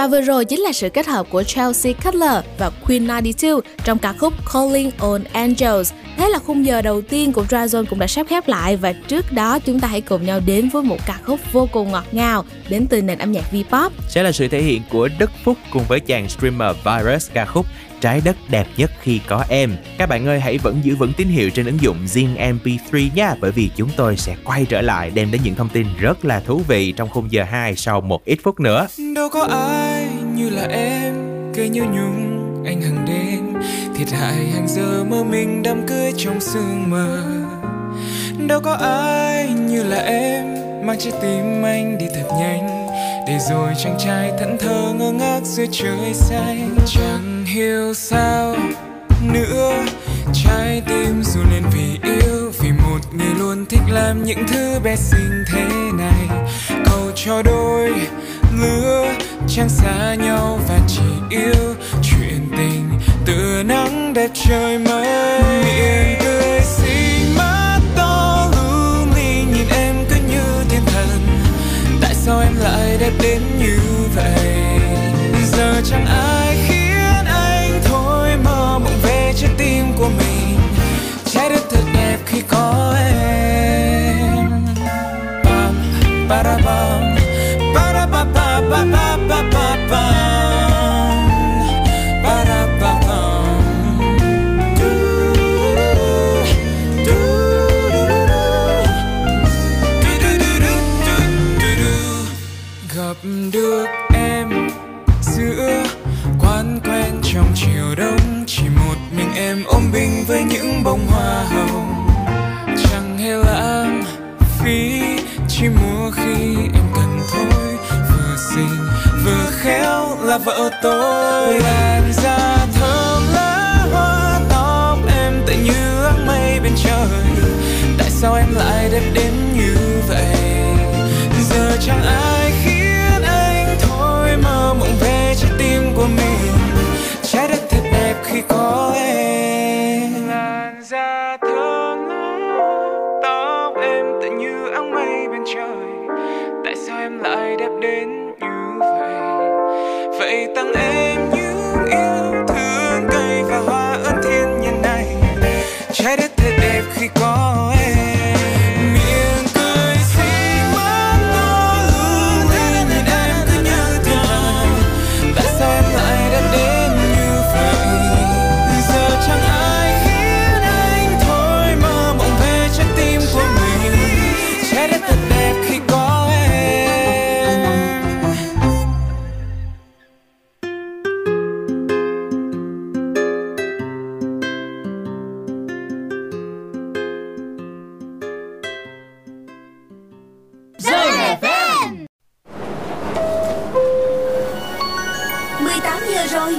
Và vừa rồi chính là sự kết hợp của Chelsea Cutler và Queen 92 trong ca khúc Calling on Angels. Thế là khung giờ đầu tiên của Dragon cũng đã sắp khép lại và trước đó chúng ta hãy cùng nhau đến với một ca khúc vô cùng ngọt ngào đến từ nền âm nhạc V-pop. Sẽ là sự thể hiện của Đức Phúc cùng với chàng streamer Virus ca khúc trái đất đẹp nhất khi có em. Các bạn ơi, hãy vẫn giữ vững tín hiệu trên ứng dụng Zing MP3 nha, bởi vì chúng tôi sẽ quay trở lại đem đến những thông tin rất là thú vị trong khung giờ 2 sau một ít phút nữa. đâu có ai như là em cây như nhung anh hàng đêm thiệt hại hàng giờ mơ mình đám cưới trong sương mờ đâu có ai như là em, mang trái tim anh đi thật nhanh để rồi chàng trai thẫn thờ ngơ ngác dưới trời xanh. Chẳng hiểu sao nữa, trái tim dù lên vì yêu. Vì một người luôn thích làm những thứ bé xinh thế này. Cầu cho đôi lứa chẳng xa nhau và chỉ yêu chuyện tình. Từ nắng đẹp trời mây miệng cười sao em lại đẹp đến như vậy? Giờ chẳng ai khiến anh thôi mơ mộng về trái tim của mình. Trái đất thật đẹp khi có với những bông hoa hồng. Chẳng hề lãng phí, chỉ mua khi em cần thôi. Vừa xinh, vừa khéo là vợ tôi. Làn da thơm lá hoa, tóc em tựa như áng mây bên trời. Tại sao em lại đẹp đến như vậy? Giờ chẳng ai khiến anh thôi, mơ mộng về trái tim của mình. Trái đất thật đẹp khi có em. Vậy tăng em rồi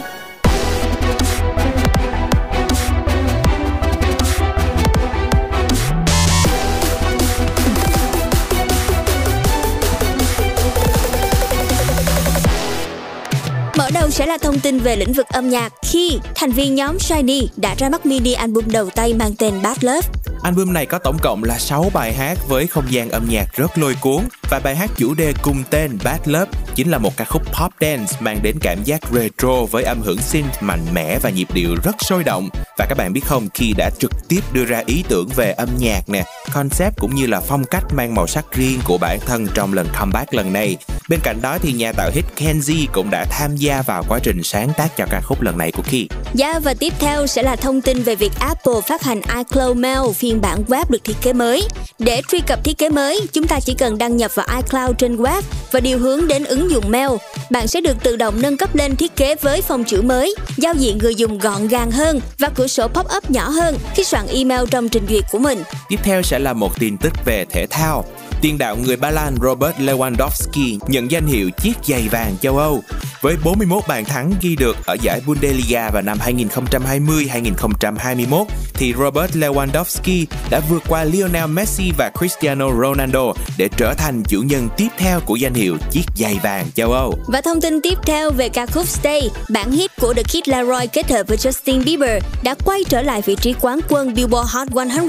Mở đầu sẽ là thông tin về lĩnh vực âm nhạc khi thành viên nhóm Shiny đã ra mắt mini album đầu tay mang tên Bad Love. Album này có tổng cộng là 6 bài hát với không gian âm nhạc rất lôi cuốn và bài hát chủ đề cùng tên Bad Love chính là một ca khúc pop dance mang đến cảm giác retro với âm hưởng synth mạnh mẽ và nhịp điệu rất sôi động. Và các bạn biết không, khi đã trực tiếp đưa ra ý tưởng về âm nhạc nè, concept cũng như là phong cách mang màu sắc riêng của bản thân trong lần comeback lần này. Bên cạnh đó thì nhà tạo hit Kenzie cũng đã tham gia vào quá trình sáng tác cho ca khúc lần này của Key. Dạ và tiếp theo sẽ là thông tin về việc Apple phát hành iCloud Mail phiên bản web được thiết kế mới. Để truy cập thiết kế mới, chúng ta chỉ cần đăng nhập vào iCloud trên web và điều hướng đến ứng dụng Mail. Bạn sẽ được tự động nâng cấp lên thiết kế với phông chữ mới, giao diện người dùng gọn gàng hơn và cửa sổ pop-up nhỏ hơn khi soạn email trong trình duyệt của mình. Tiếp theo sẽ là một tin tức về thể thao. Tiền đạo người Ba Lan Robert Lewandowski nhận danh hiệu chiếc giày vàng châu Âu với 41 bàn thắng ghi được ở giải Bundesliga vào năm 2020-2021 thì Robert Lewandowski đã vượt qua Lionel Messi và Cristiano Ronaldo để trở thành chủ nhân tiếp theo của danh hiệu chiếc giày vàng châu Âu. Và thông tin tiếp theo về ca khúc Stay, bản hit của The Kid Laroi kết hợp với Justin Bieber đã quay trở lại vị trí quán quân Billboard Hot 100.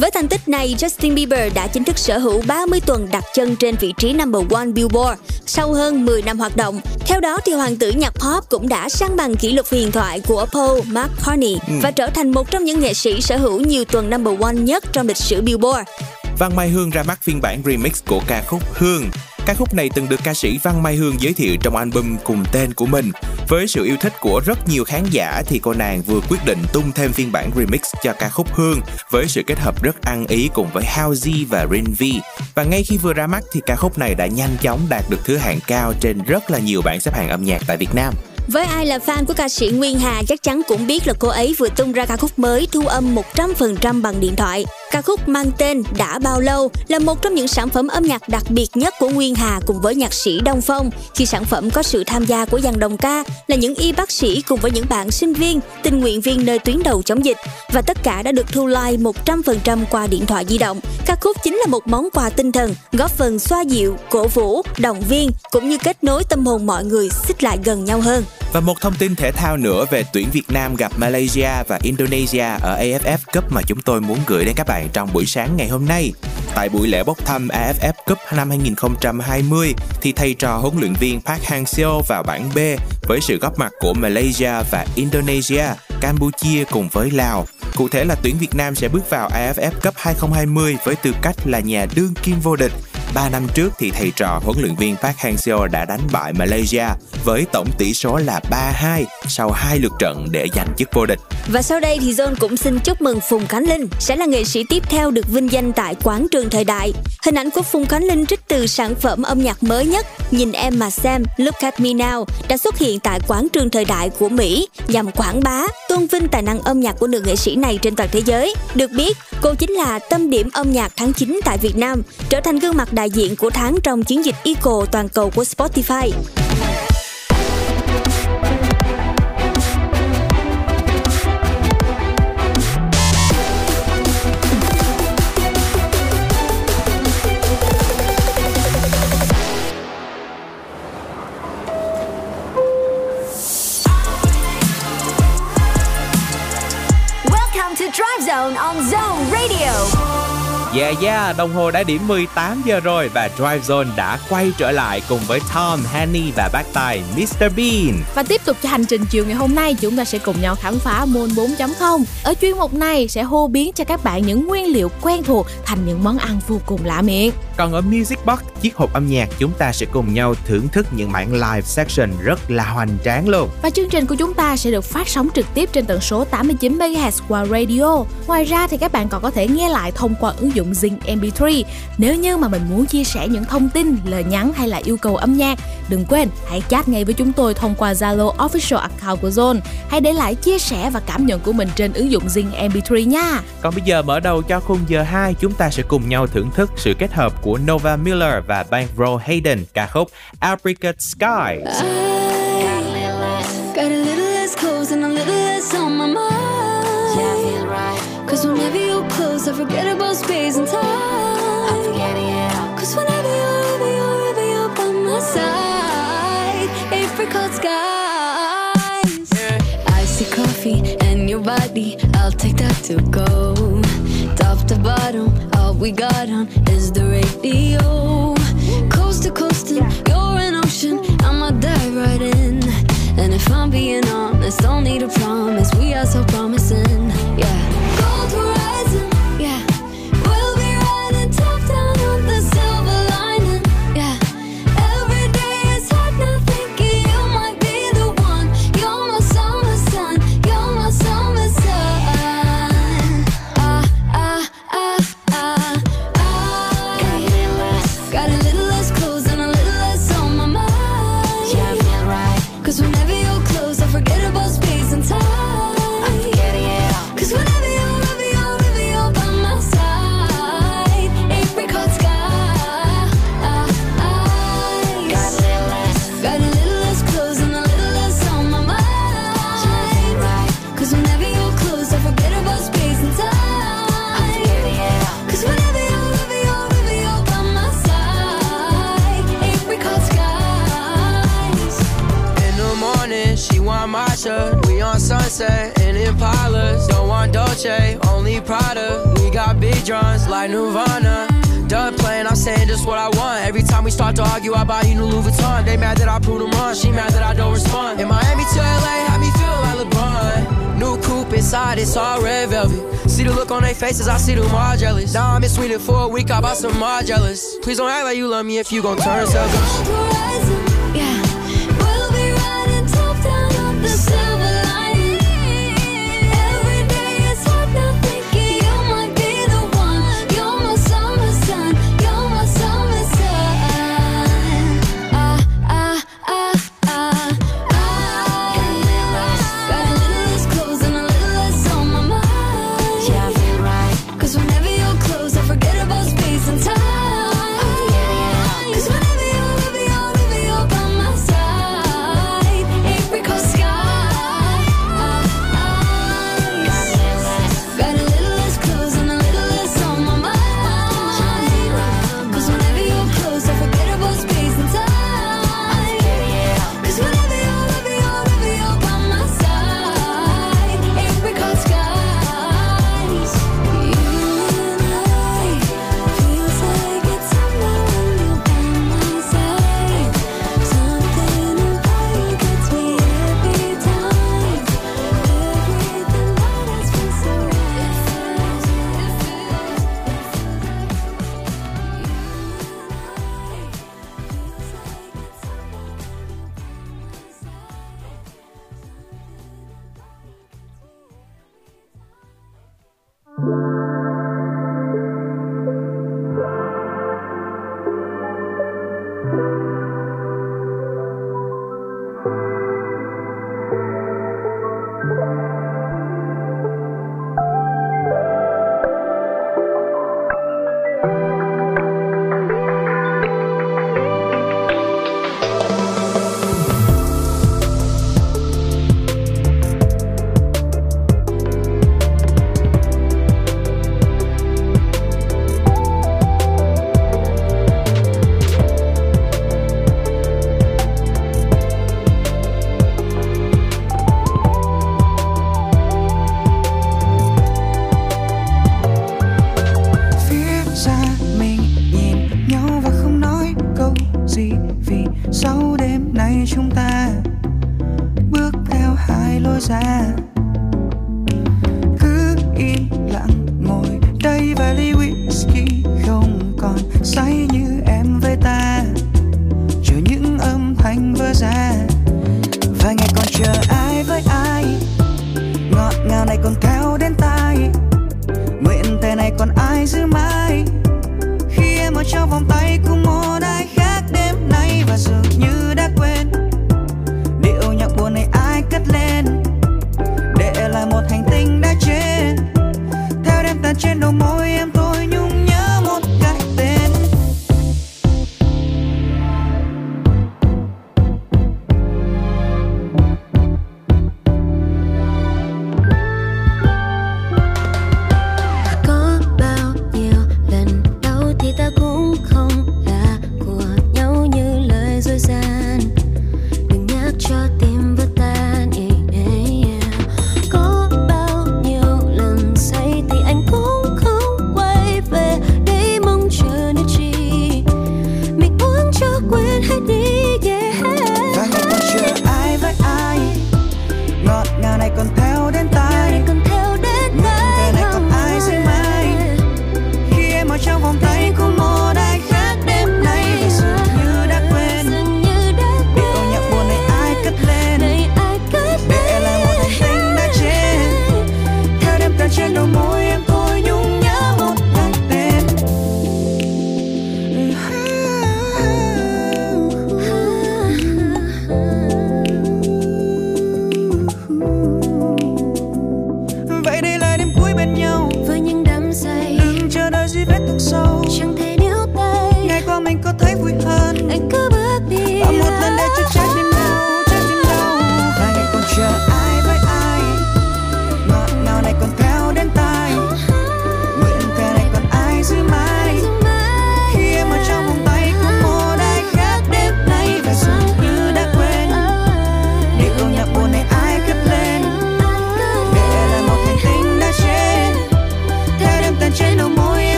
Với thành tích này, Justin Bieber đã chính thức sở hữu 30 tuần đặt chân trên vị trí number one Billboard sau hơn 10 năm hoạt động. Theo đó, thì hoàng tử nhạc pop cũng đã sang bằng kỷ lục huyền thoại của Paul McCartney Ừ. và trở thành một trong những nghệ sĩ sở hữu nhiều tuần number one nhất trong lịch sử Billboard. Văn Mai Hương ra mắt phiên bản remix của ca khúc Hương. Ca khúc này từng được ca sĩ Văn Mai Hương giới thiệu trong album cùng tên của mình. Với sự yêu thích của rất nhiều khán giả thì cô nàng vừa quyết định tung thêm phiên bản remix cho ca khúc Hương với sự kết hợp rất ăn ý cùng với Howzy và Rin V. Và ngay khi vừa ra mắt thì ca khúc này đã nhanh chóng đạt được thứ hạng cao trên rất là nhiều bảng xếp hạng âm nhạc tại Việt Nam. Với ai là fan của ca sĩ Nguyên Hà chắc chắn cũng biết là cô ấy vừa tung ra ca khúc mới thu âm 100% bằng điện thoại. Ca khúc mang tên Đã bao lâu là một trong những sản phẩm âm nhạc đặc biệt nhất của Nguyên Hà cùng với nhạc sĩ Đông Phong khi sản phẩm có sự tham gia của dàn đồng ca là những y bác sĩ cùng với những bạn sinh viên, tình nguyện viên nơi tuyến đầu chống dịch và tất cả đã được thu live 100% qua điện thoại di động. Ca khúc chính là một món quà tinh thần góp phần xoa dịu, cổ vũ, động viên cũng như kết nối tâm hồn mọi người xích lại gần nhau hơn. Và một thông tin thể thao nữa về tuyển Việt Nam gặp Malaysia và Indonesia ở AFF Cup mà chúng tôi muốn gửi đến các bạn trong buổi sáng ngày hôm nay. Tại buổi lễ bốc thăm AFF Cup năm 2020 thì thầy trò huấn luyện viên Park Hang-seo vào bảng B với sự góp mặt của Malaysia và Indonesia, Campuchia cùng với Lào. Cụ thể là tuyển Việt Nam sẽ bước vào AFF Cup 2020 với tư cách là nhà đương kim vô địch 3 năm trước thì thầy trò huấn luyện viên Park Hang-seo đã đánh bại Malaysia với tổng tỷ số là 3-2 sau hai lượt trận để giành chức vô địch. Và sau đây thì John cũng xin chúc mừng Phùng Khánh Linh sẽ là nghệ sĩ tiếp theo được vinh danh tại quán trường thời đại. Hình ảnh của Phùng Khánh Linh trích từ sản phẩm âm nhạc mới nhất Nhìn em mà xem Look at me now đã xuất hiện tại quán trường thời đại của Mỹ nhằm quảng bá, tôn vinh tài năng âm nhạc của nữ nghệ sĩ này trên toàn thế giới. Được biết, cô chính là tâm điểm âm nhạc tháng 9 tại Việt Nam, trở thành gương mặt đại diện của tháng trong chiến dịch Eco toàn cầu của Spotify. Yeah yeah, đồng hồ đã điểm 18 giờ rồi và Drive Zone đã quay trở lại cùng với Tom, Hanny và bác tài Mr Bean. Và tiếp tục cho hành trình chiều ngày hôm nay chúng ta sẽ cùng nhau khám phá môn 4.0. Ở chuyên mục này sẽ hô biến cho các bạn những nguyên liệu quen thuộc thành những món ăn vô cùng lạ miệng. Còn ở Music Box, chiếc hộp âm nhạc chúng ta sẽ cùng nhau thưởng thức những bản live section rất là hoành tráng luôn. Và chương trình của chúng ta sẽ được phát sóng trực tiếp trên tần số 89 MHz qua radio. Ngoài ra thì các bạn còn có thể nghe lại thông qua ứng dụng Zing MP3. Nếu như mà mình muốn chia sẻ những thông tin, lời nhắn hay là yêu cầu âm nhạc, đừng quên hãy chat ngay với chúng tôi thông qua Zalo official account của Zone. Hãy để lại chia sẻ và cảm nhận của mình trên ứng dụng Zing MP3 nha. Còn bây giờ mở đầu cho khung giờ 2, chúng ta sẽ cùng nhau thưởng thức sự kết hợp của Nova Miller và Bankroll Hayden ca khúc Apricot Sky. Got a little less clothes and a little less on my mind. Yeah, I feel right. Cause whenever you're close, I forget about apricot skies. Icy coffee and your body, I'll take that to go. Top to bottom, all we got on is the radio. Coast to coast, and you're an ocean, I'ma dive right in. And if I'm being honest, don't need a promise. We are so promising, We on sunset in Impalas. Don't want Dolce, only Prada. We got big drums like Nirvana. Done playing, I'm saying just what I want. Every time we start to argue, I buy you new Louis Vuitton. They mad that I prove them wrong. She mad that I don't respond. In Miami to LA, had me feel like LeBron. New coupe inside, it's all red velvet. See the look on their faces, I see them all jealous. Now I'm in Sweden for a week, I bought some more jealous. Please don't act like you love me if you gon' turn selfish. Yeah, the sun.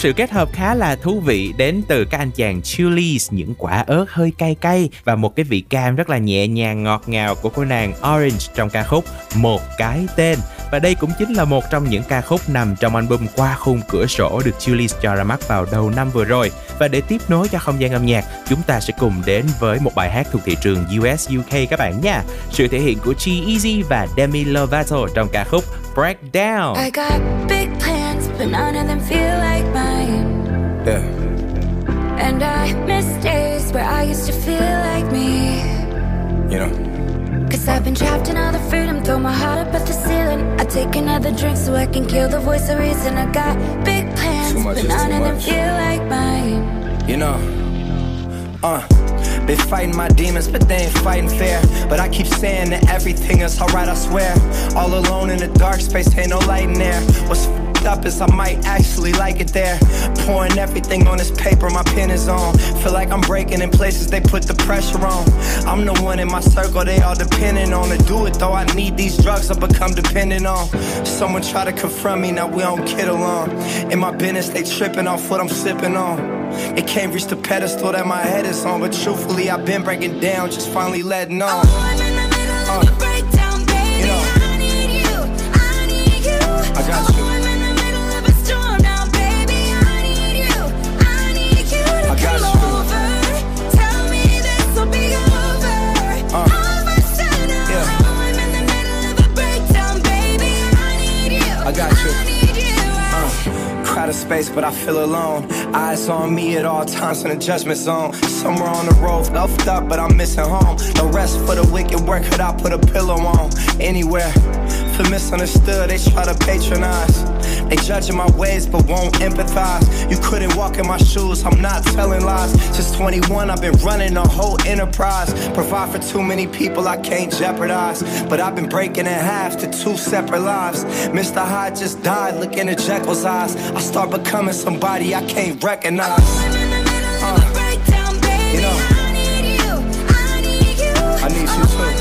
Một sự kết hợp khá là thú vị đến từ các anh chàng chilies, những quả ớt hơi cay cay và một cái vị cam rất là nhẹ nhàng ngọt ngào của cô nàng Orange trong ca khúc Một cái tên. Và đây cũng chính là một trong những ca khúc nằm trong album Qua khung cửa sổ được Chili's cho ra mắt vào đầu năm vừa rồi. Và để tiếp nối cho không gian âm nhạc, chúng ta sẽ cùng đến với một bài hát thuộc thị trường US UK các bạn nha. Sự thể hiện của G-Eazy và Demi Lovato trong ca khúc Breakdown. I got big but none of them feel like mine. Yeah. And I miss days where I used to feel like me. You know. Cause I've been trapped in all the freedom, throw my heart up at the ceiling. I take another drink so I can kill the voice of reason. I got big plans, Too much but none of them feel like mine. You know, uh, been fighting my demons, but they ain't fighting fair. But I keep saying that everything is alright, I swear. All alone in the dark space, ain't no light in there. What's f***ed up is I might actually like it there. Pouring everything on this paper, my pen is on. Feel like I'm breaking in places they put the pressure on. I'm the one in my circle, they all depending on to do it though. I need these drugs, I become dependent on. Someone try to confront me, now we don't get along. In my business, they tripping off what I'm sipping on. It can't reach the pedestal that my head is on, but truthfully, I've been breaking down, just finally letting on. Uh, Breakdown, baby, You know. I need you, I need you. I got oh, you. Uh, crowded space, but I feel alone. Eyes on me at all times in the judgment zone. Somewhere on the road, stuffed up, but I'm missing home. No rest for the wicked work, could I put a pillow on? Anywhere. For misunderstood, they try to patronize. They judging my ways but won't empathize. You couldn't walk in my shoes, I'm not telling lies. Since 21, I've been running a whole enterprise. Provide for too many people I can't jeopardize. But I've been breaking in half to two separate lives. Mr. Hyde just died, look into Jekyll's eyes. I start becoming somebody I can't recognize. Uh, you know, I need you, I need you. I need you too.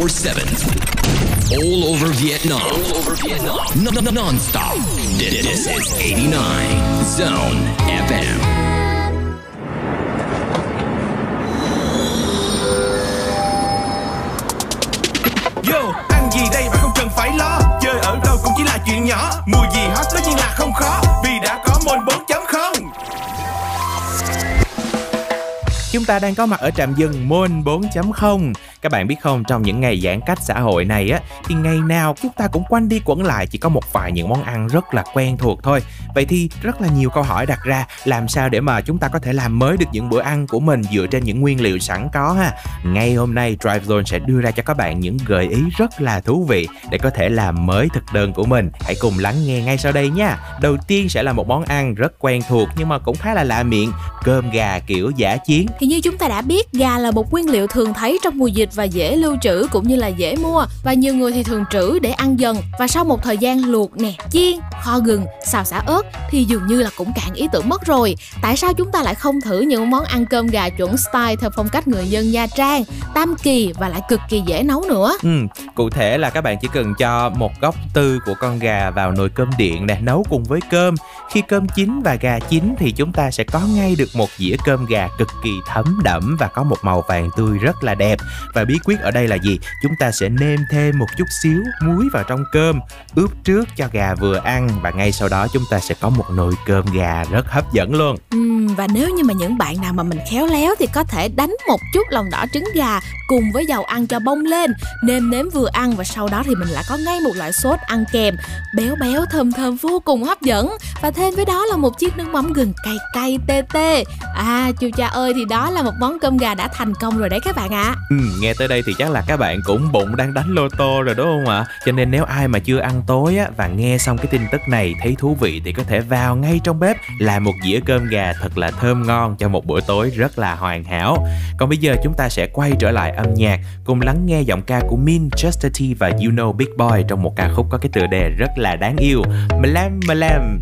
24 7. All over Vietnam. All over Vietnam. Non- non-stop. This is 89 Zone FM. Yo, ăn gì đây mà không cần phải lo Chơi ở đâu cũng chỉ là chuyện nhỏ Mùi gì hot tất nhiên là không khó Vì đã có môn 4.0 Chúng ta đang có mặt ở trạm dừng Môn 4.0 các bạn biết không, trong những ngày giãn cách xã hội này á Thì ngày nào chúng ta cũng quanh đi quẩn lại Chỉ có một vài những món ăn rất là quen thuộc thôi. Vậy thì rất là nhiều câu hỏi đặt ra Làm sao để mà chúng ta có thể làm mới được những bữa ăn của mình Dựa trên những nguyên liệu sẵn có ha? Ngay hôm nay Drive Zone sẽ đưa ra cho các bạn những gợi ý rất là thú vị Để có thể làm mới thực đơn của mình. Hãy cùng lắng nghe ngay sau đây nha. Đầu tiên sẽ là một món ăn rất quen thuộc Nhưng mà cũng khá là lạ miệng Cơm gà kiểu giả chiến. Thì như chúng ta đã biết, gà là một nguyên liệu thường thấy trong mùa dịch và dễ lưu trữ cũng như là dễ mua và nhiều người thì thường trữ để ăn dần và sau một thời gian luộc nè, chiên, kho gừng, xào xả ớt thì dường như là cũng cạn ý tưởng mất rồi. Tại sao chúng ta lại không thử những món ăn cơm gà chuẩn style theo phong cách người dân Nha Trang, Tam Kỳ và lại cực kỳ dễ nấu nữa? Ừ, cụ thể là các bạn chỉ cần cho một góc tư của con gà vào nồi cơm điện nè, nấu cùng với cơm. Khi cơm chín và gà chín thì chúng ta sẽ có ngay được một dĩa cơm gà cực kỳ thấm đẫm và có một màu vàng tươi rất là đẹp. Và bí quyết ở đây là gì? Chúng ta sẽ nêm thêm một chút xíu muối vào trong cơm, ướp trước cho gà vừa ăn và ngay sau đó chúng ta sẽ có một nồi cơm gà rất hấp dẫn luôn. Ừm, và nếu như mà những bạn nào mà mình khéo léo thì có thể đánh một chút lòng đỏ trứng gà cùng với dầu ăn cho bông lên, nêm nếm vừa ăn và sau đó thì mình lại có ngay một loại sốt ăn kèm béo béo thơm thơm vô cùng hấp dẫn và thêm với đó là một chiếc nước mắm gừng cay cay tê tê. À, chú cha ơi thì đó là một món cơm gà đã thành công rồi đấy các bạn ạ. Ừ, nghe nghe tới đây thì chắc là các bạn cũng bụng đang đánh lô tô rồi đúng không ạ? Cho nên nếu ai mà chưa ăn tối á và nghe xong cái tin tức này thấy thú vị thì có thể vào ngay trong bếp làm một dĩa cơm gà thật là thơm ngon cho một bữa tối rất là hoàn hảo. Còn bây giờ chúng ta sẽ quay trở lại âm nhạc cùng lắng nghe giọng ca của Min, Chester T và You Know Big Boy trong một ca khúc có cái tựa đề rất là đáng yêu. Malam Malam.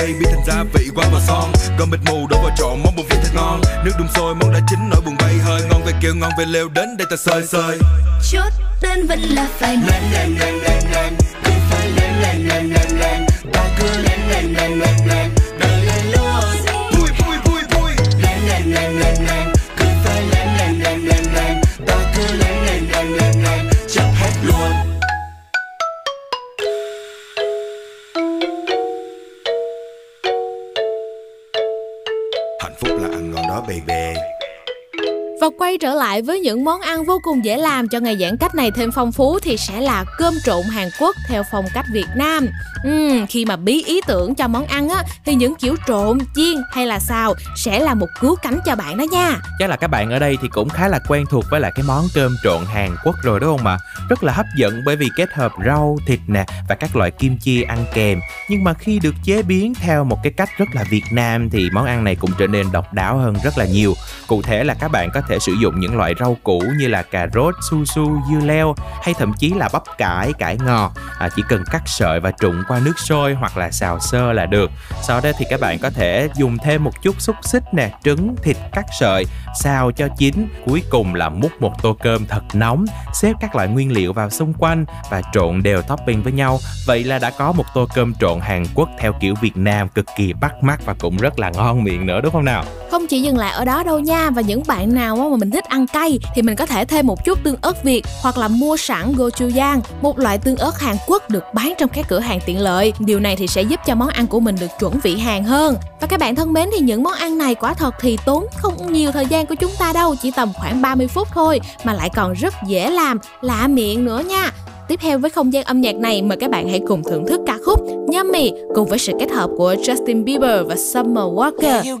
Cay Biến thành gia vị qua bò son. Còn mịt mù đổ vào trộn món bún vị thật ngon Nước đun sôi món đã chín nỗi buồn bay hơi. Ngon về kêu ngon về leo đến đây ta sơi sơi. Chốt đơn vẫn là phải lem vô cùng dễ làm cho ngày giãn cách này thêm phong phú thì sẽ là cơm trộn Hàn Quốc theo phong cách Việt Nam. Uhm, khi mà bí ý tưởng cho món ăn á thì những kiểu trộn, chiên hay là xào sẽ là một cứu cánh cho bạn đó nha. Chắc là các bạn ở đây thì cũng khá là quen thuộc với lại cái món cơm trộn Hàn Quốc rồi đúng không ạ? Rất là hấp dẫn bởi vì kết hợp rau, thịt nè và các loại kim chi ăn kèm. Nhưng mà khi được chế biến theo một cái cách rất là Việt Nam thì món ăn này cũng trở nên độc đáo hơn rất là nhiều. Cụ thể là các bạn có thể sử dụng những loại rau củ như là cà rốt, su su, dưa leo hay thậm chí là bắp cải, cải ngò, À, chỉ cần cắt sợi và trụng qua nước sôi hoặc là xào sơ là được. Sau đó thì các bạn có thể dùng thêm một chút xúc xích nè, trứng, thịt cắt sợi, xào cho chín. Cuối cùng là múc một tô cơm thật nóng, xếp các loại nguyên liệu vào xung quanh và trộn đều topping với nhau. Vậy là đã có một tô cơm trộn Hàn Quốc theo kiểu Việt Nam cực kỳ bắt mắt và cũng rất là ngon miệng nữa đúng không nào? Không chỉ dừng lại ở đó đâu nha Và những bạn nào mà mình thích ăn cay Thì mình có thể thêm một chút tương ớt Việt Hoặc là mua sẵn gochujang Một loại tương ớt Hàn Quốc được bán trong các cửa hàng tiện lợi. Điều này thì sẽ giúp cho món ăn của mình được chuẩn vị Hàn hơn. Và các bạn thân mến thì những món ăn này quả thật thì tốn không nhiều thời gian của chúng ta đâu Chỉ tầm khoảng 30 phút thôi Mà lại còn rất dễ làm, lạ miệng nữa nha. Tiếp theo với không gian âm nhạc này, mời các bạn hãy cùng thưởng thức ca khúc Yummy cùng với sự kết hợp của Justin Bieber và Summer Walker. Yeah,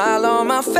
smile on my face.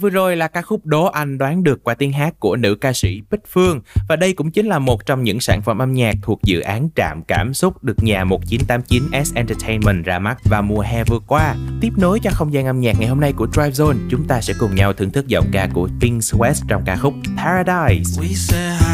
vừa rồi là ca khúc Đố Anh đoán được qua tiếng hát của nữ ca sĩ Bích Phương và đây cũng chính là một trong những sản phẩm âm nhạc thuộc dự án Trạm Cảm Xúc được nhà 1989S Entertainment ra mắt vào mùa hè vừa qua. Tiếp nối cho không gian âm nhạc ngày hôm nay của Drive Zone, chúng ta sẽ cùng nhau thưởng thức giọng ca của Pink Sweat trong ca khúc Paradise. We say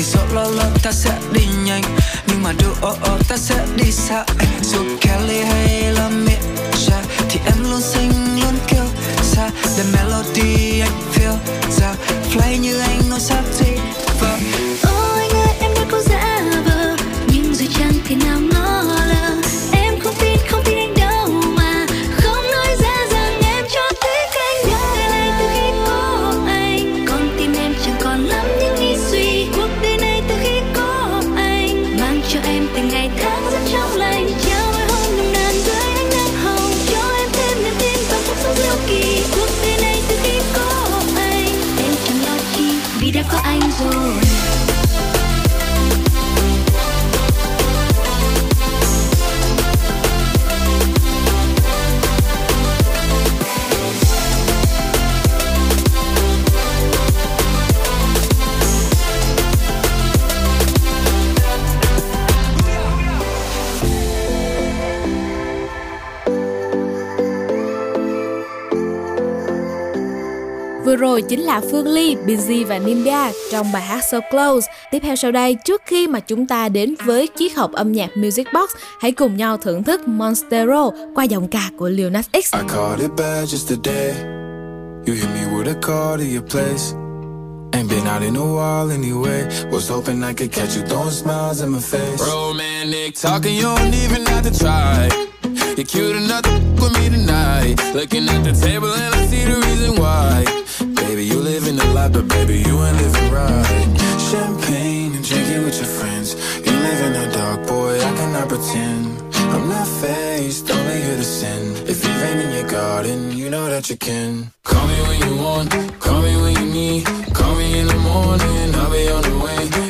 thì sợ lo lắng ta sẽ đi nhanh, nhưng mà đôi ô ô ta sẽ đi xa. Dù Kelly hay là Mitcha thì em luôn xinh, luôn kêu xa để melody anh feel ra, fly như anh rồi chính là Phương Ly, Busy và Nimbia trong bài hát So Close. Tiếp theo sau đây, trước khi mà chúng ta đến với chiếc hộp âm nhạc Music Box, hãy cùng nhau thưởng thức Monstero qua giọng ca của Lil Nas X. I caught it bad just today. You hit me with a call to your place. Ain't been out in a while anyway. Was hoping I could catch you throwing smiles in my face. Romantic talking, you don't even have to try. You're cute enough with me tonight. Looking at the table and I see the reason why. but baby, you ain't living right. Champagne and drinking with your friends. You live in the dark, boy, I cannot pretend. I'm not faced, only here to sin. If you rain in your garden, you know that you can. Call me when you want, call me when you need. Call me in the morning, I'll be on the way.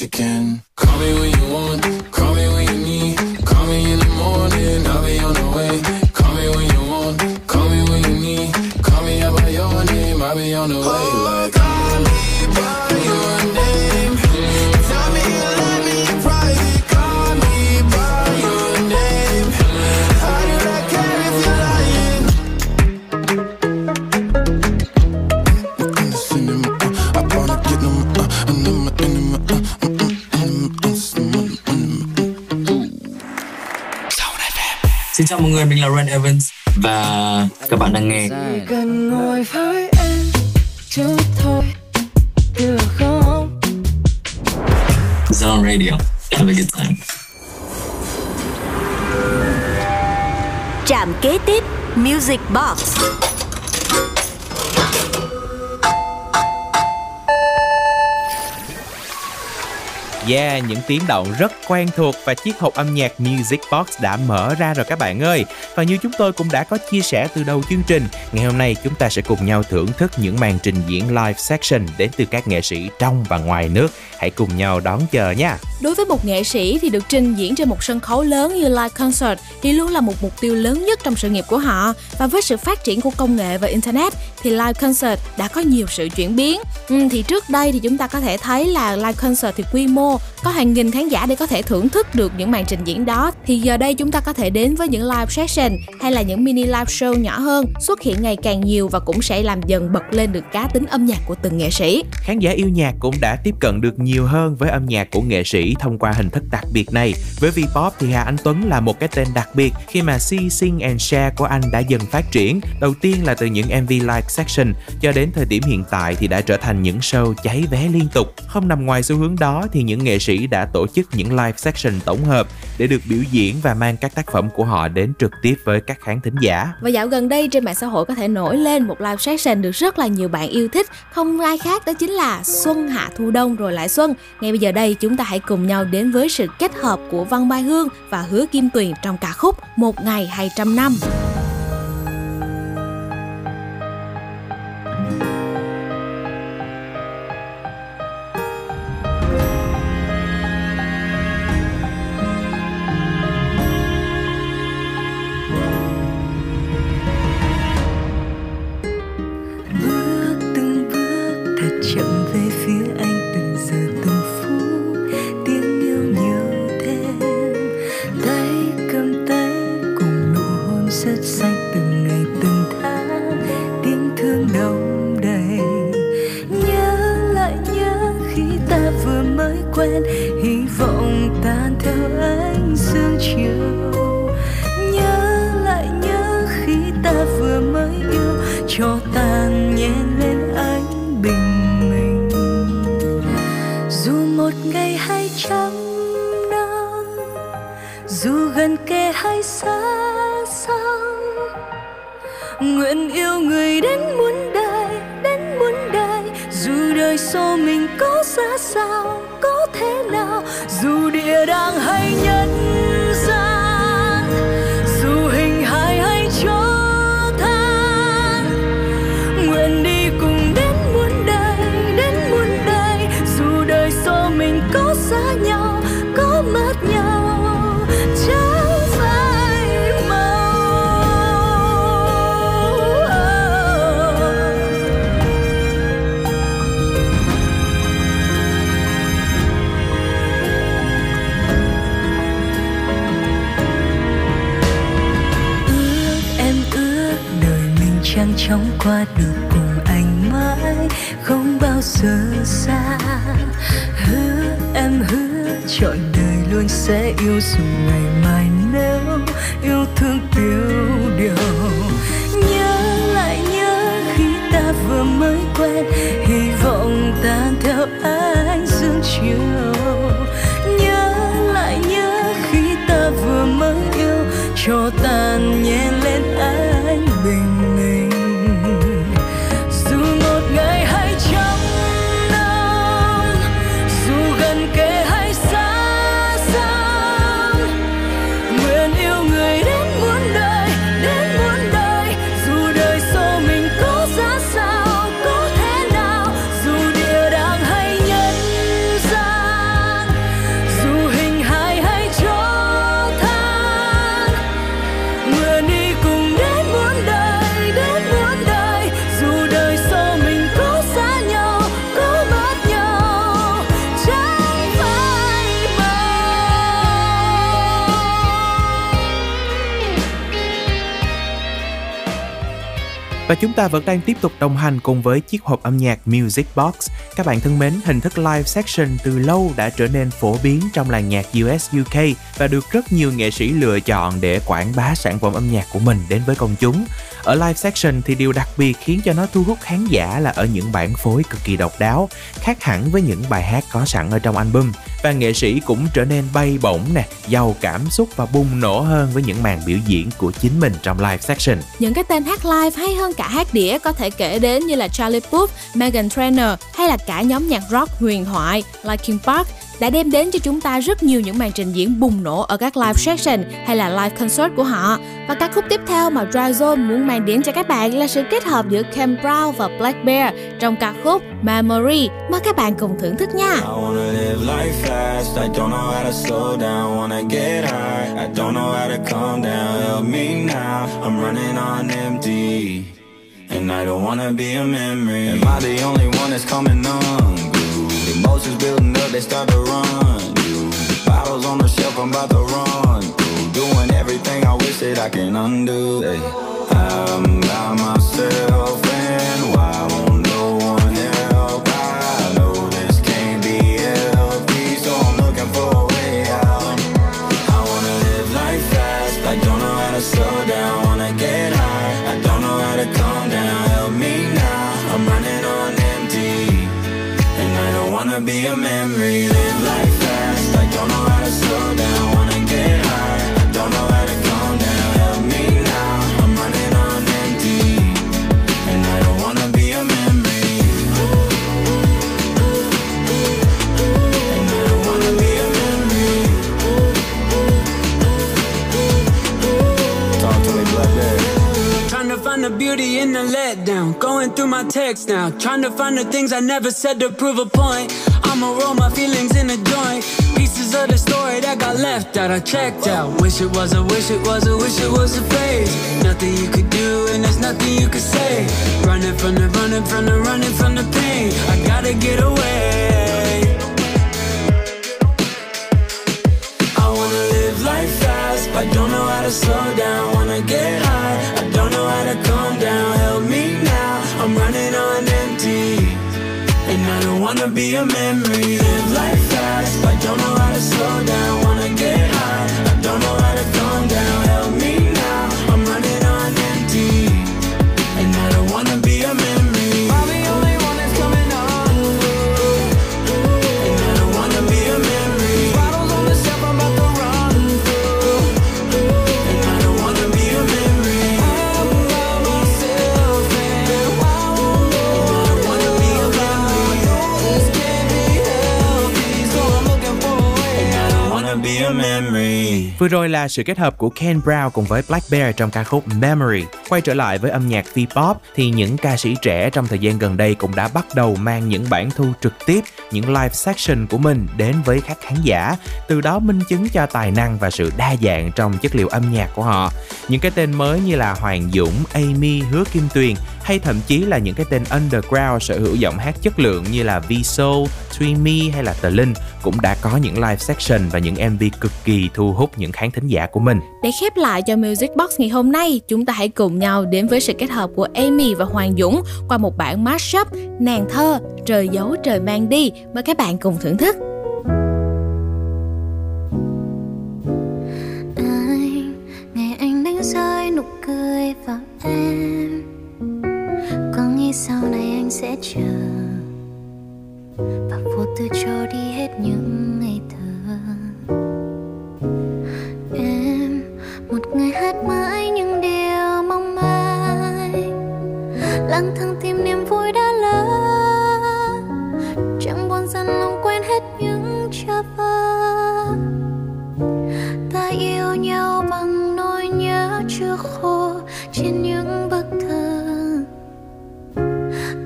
You you can. Call me when you want, call me when you need. Call me in the morning, I'll be on the way. Call me when you want, call me when you need. Call me out by your name, I'll be on the way. Xin chào mọi người, mình là Ren Evans và các bạn đang nghe Chỉ cần ngồi với em chút thôi được không Zone Radio. Have a good time. Trạm kế tiếp Music Box Yeah, những tiếng động rất quen thuộc và chiếc hộp âm nhạc Music Box đã mở ra rồi các bạn ơi. Và như chúng tôi cũng đã có chia sẻ từ đầu chương trình, ngày hôm nay chúng ta sẽ cùng nhau thưởng thức những màn trình diễn live section đến từ các nghệ sĩ trong và ngoài nước. Hãy cùng nhau đón chờ nha. Đối với một nghệ sĩ thì được trình diễn trên một sân khấu lớn như live concert thì luôn là một mục tiêu lớn nhất trong sự nghiệp của họ. Và với sự phát triển của công nghệ và internet thì live concert đã có nhiều sự chuyển biến. Ừ, thì trước đây thì chúng ta có thể thấy là live concert thì quy mô có hàng nghìn khán giả để có thể thưởng thức được những màn trình diễn đó. Thì giờ đây chúng ta có thể đến với những live session hay là những mini live show nhỏ hơn xuất hiện ngày càng nhiều và cũng sẽ làm dần bật lên được cá tính âm nhạc của từng nghệ sĩ. Khán giả yêu nhạc cũng đã tiếp cận được nhiều hơn với âm nhạc của nghệ sĩ thông qua hình thức đặc biệt này. Với V-pop thì Hà Anh Tuấn là một cái tên đặc biệt khi mà See, Sing and Share của anh đã dần phát triển. Đầu tiên là từ những MV live section cho đến thời điểm hiện tại thì đã trở thành những show cháy vé liên tục. Không nằm ngoài xu hướng đó thì những nghệ sĩ đã tổ chức những live session tổng hợp để được biểu diễn và mang các tác phẩm của họ đến trực tiếp với các khán thính giả. Và dạo gần đây, trên mạng xã hội có thể nổi lên một live session được rất là nhiều bạn yêu thích. Không ai khác đó chính là Xuân Hạ Thu Đông rồi lại Xuân. Ngay bây giờ đây, chúng ta hãy cùng nhau đến với sự kết hợp của Văn Mai Hương và Hứa Kim Tuyền trong ca khúc Một Ngày 200 Năm. yêu dù ngày mai nếu yêu thương tiêu điều. Nhớ lại nhớ khi ta vừa mới quen, hy vọng tan theo ánh dương chiều. Nhớ lại nhớ khi ta vừa mới yêu, cho tàn nhẹ lên Và chúng ta vẫn đang tiếp tục đồng hành cùng với chiếc hộp âm nhạc Music Box. Các bạn thân mến, hình thức live section từ lâu đã trở nên phổ biến trong làng nhạc US UK và được rất nhiều nghệ sĩ lựa chọn để quảng bá sản phẩm âm nhạc của mình đến với công chúng. Ở live section thì điều đặc biệt khiến cho nó thu hút khán giả là ở những bản phối cực kỳ độc đáo, khác hẳn với những bài hát có sẵn ở trong album và nghệ sĩ cũng trở nên bay bổng nè, giàu cảm xúc và bùng nổ hơn với những màn biểu diễn của chính mình trong live section. Những cái tên hát live hay hơn cả hát đĩa có thể kể đến như là Charlie Puth, Megan Trainor hay là cả nhóm nhạc rock huyền thoại Linkin Park đã đem đến cho chúng ta rất nhiều những màn trình diễn bùng nổ ở các live session hay là live concert của họ. Và ca khúc tiếp theo mà Dry Zone muốn mang đến cho các bạn là sự kết hợp giữa Cam Brown và Black Bear trong ca khúc Memory. Mời các bạn cùng thưởng thức nha. And I don't wanna be a memory. Am I the only one that's coming on? Emotions building up, they start to run. Bottles on the shelf, I'm about to run. Doing everything I wish that I can undo. I'm by myself, beauty in the letdown. Going through my text now. Trying to find the things I never said to prove a point. I'ma roll my feelings in a joint. Pieces of the story that got left out, I checked out. Wish it was a wish it was a wish it was a phase. Nothing you could do, and there's nothing you could say. Running from the running from the running from the pain. I gotta get away. I wanna live life fast, but don't know how to slow down. Wanna get high, how to calm down. Help me now, I'm running on empty. And I don't wanna be a memory. Live life fast, but don't know how to slow down. Wanna get memory. Là sự kết hợp của Ken Brown cùng với Black Bear trong ca khúc Memory. Quay trở lại với âm nhạc V-pop thì những ca sĩ trẻ trong thời gian gần đây cũng đã bắt đầu mang những bản thu trực tiếp, những live section của mình đến với các khán giả, từ đó minh chứng cho tài năng và sự đa dạng trong chất liệu âm nhạc của họ. Những cái tên mới như là Hoàng Dũng, Amy, Hứa Kim Tuyền hay thậm chí là những cái tên underground sở hữu giọng hát chất lượng như là V-Soul, Tweemy hay là Tờ Linh cũng đã có những live section và những MV cực kỳ thu hút những khán thính giả của mình. Để khép lại cho Music Box ngày hôm nay, chúng ta hãy cùng nhau đến với sự kết hợp của Amy và Hoàng Dũng qua một bản mashup Nàng thơ, trời giấu trời mang đi. Mời các bạn cùng thưởng thức. anh ngày anh đánh rơi nụ cười vào em có nghĩ sau này anh sẽ chờ và vô tư cho đi hết những người hát mãi những điều mong mai, lang thang tìm niềm vui đã lỡ chẳng buồn dần lòng quên hết những chờ vơ ta yêu nhau bằng nỗi nhớ chưa khô trên những bức thư.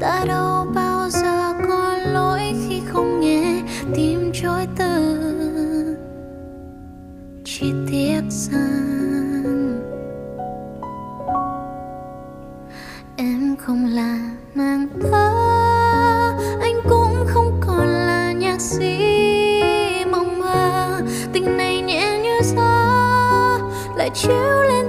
Ta đâu bao giờ có lỗi khi không nghe tim trôi từ. Chi tiết rằng không là nàng thơ anh cũng không còn là nhạc sĩ mộng mơ. Tình này nhẹ như gió, lại chiếu lên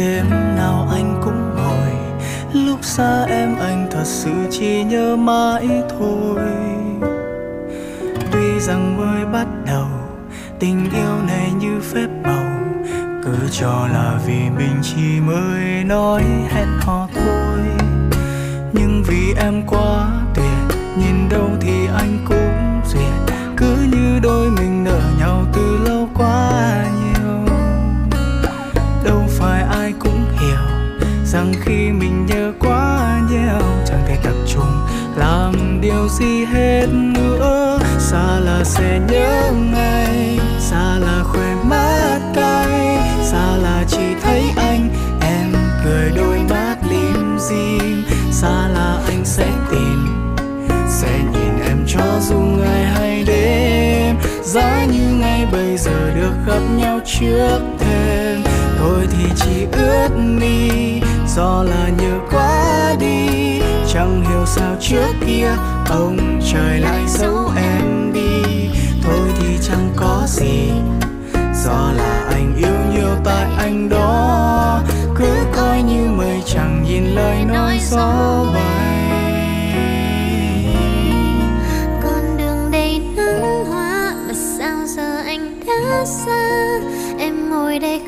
đêm nào anh cũng ngồi, lúc xa em anh thật sự chỉ nhớ mãi thôi. Tuy rằng mới bắt đầu, tình yêu này như phép màu, cứ cho là vì mình chỉ mới nói hẹn hò thôi. Nhưng vì em quá tuyệt, nhìn đâu thì anh cũng duyệt, cứ như đôi mình nợ nhau từ lâu quá. Rằng khi mình nhớ quá nhiều, chẳng thể tập trung làm điều gì hết nữa. Xa là sẽ nhớ ngay, xa là khỏe mắt cay, xa là chỉ thấy anh, em cười đôi mắt lim dim. Xa là anh sẽ tìm, sẽ nhìn em cho dù ngày hay đêm. Giá như ngay bây giờ được gặp nhau trước thêm, thôi thì chỉ ướt mi do là nhớ quá đi, chẳng hiểu sao trước kia ông trời lại giấu em đi. Thôi thì chẳng có gì do là anh yêu nhiều tại anh đó. Cứ coi như mây chẳng nhìn lời nói gió bay. Con đường đầy nắng hoa, mà sao giờ anh đã xa? Em ngồi đây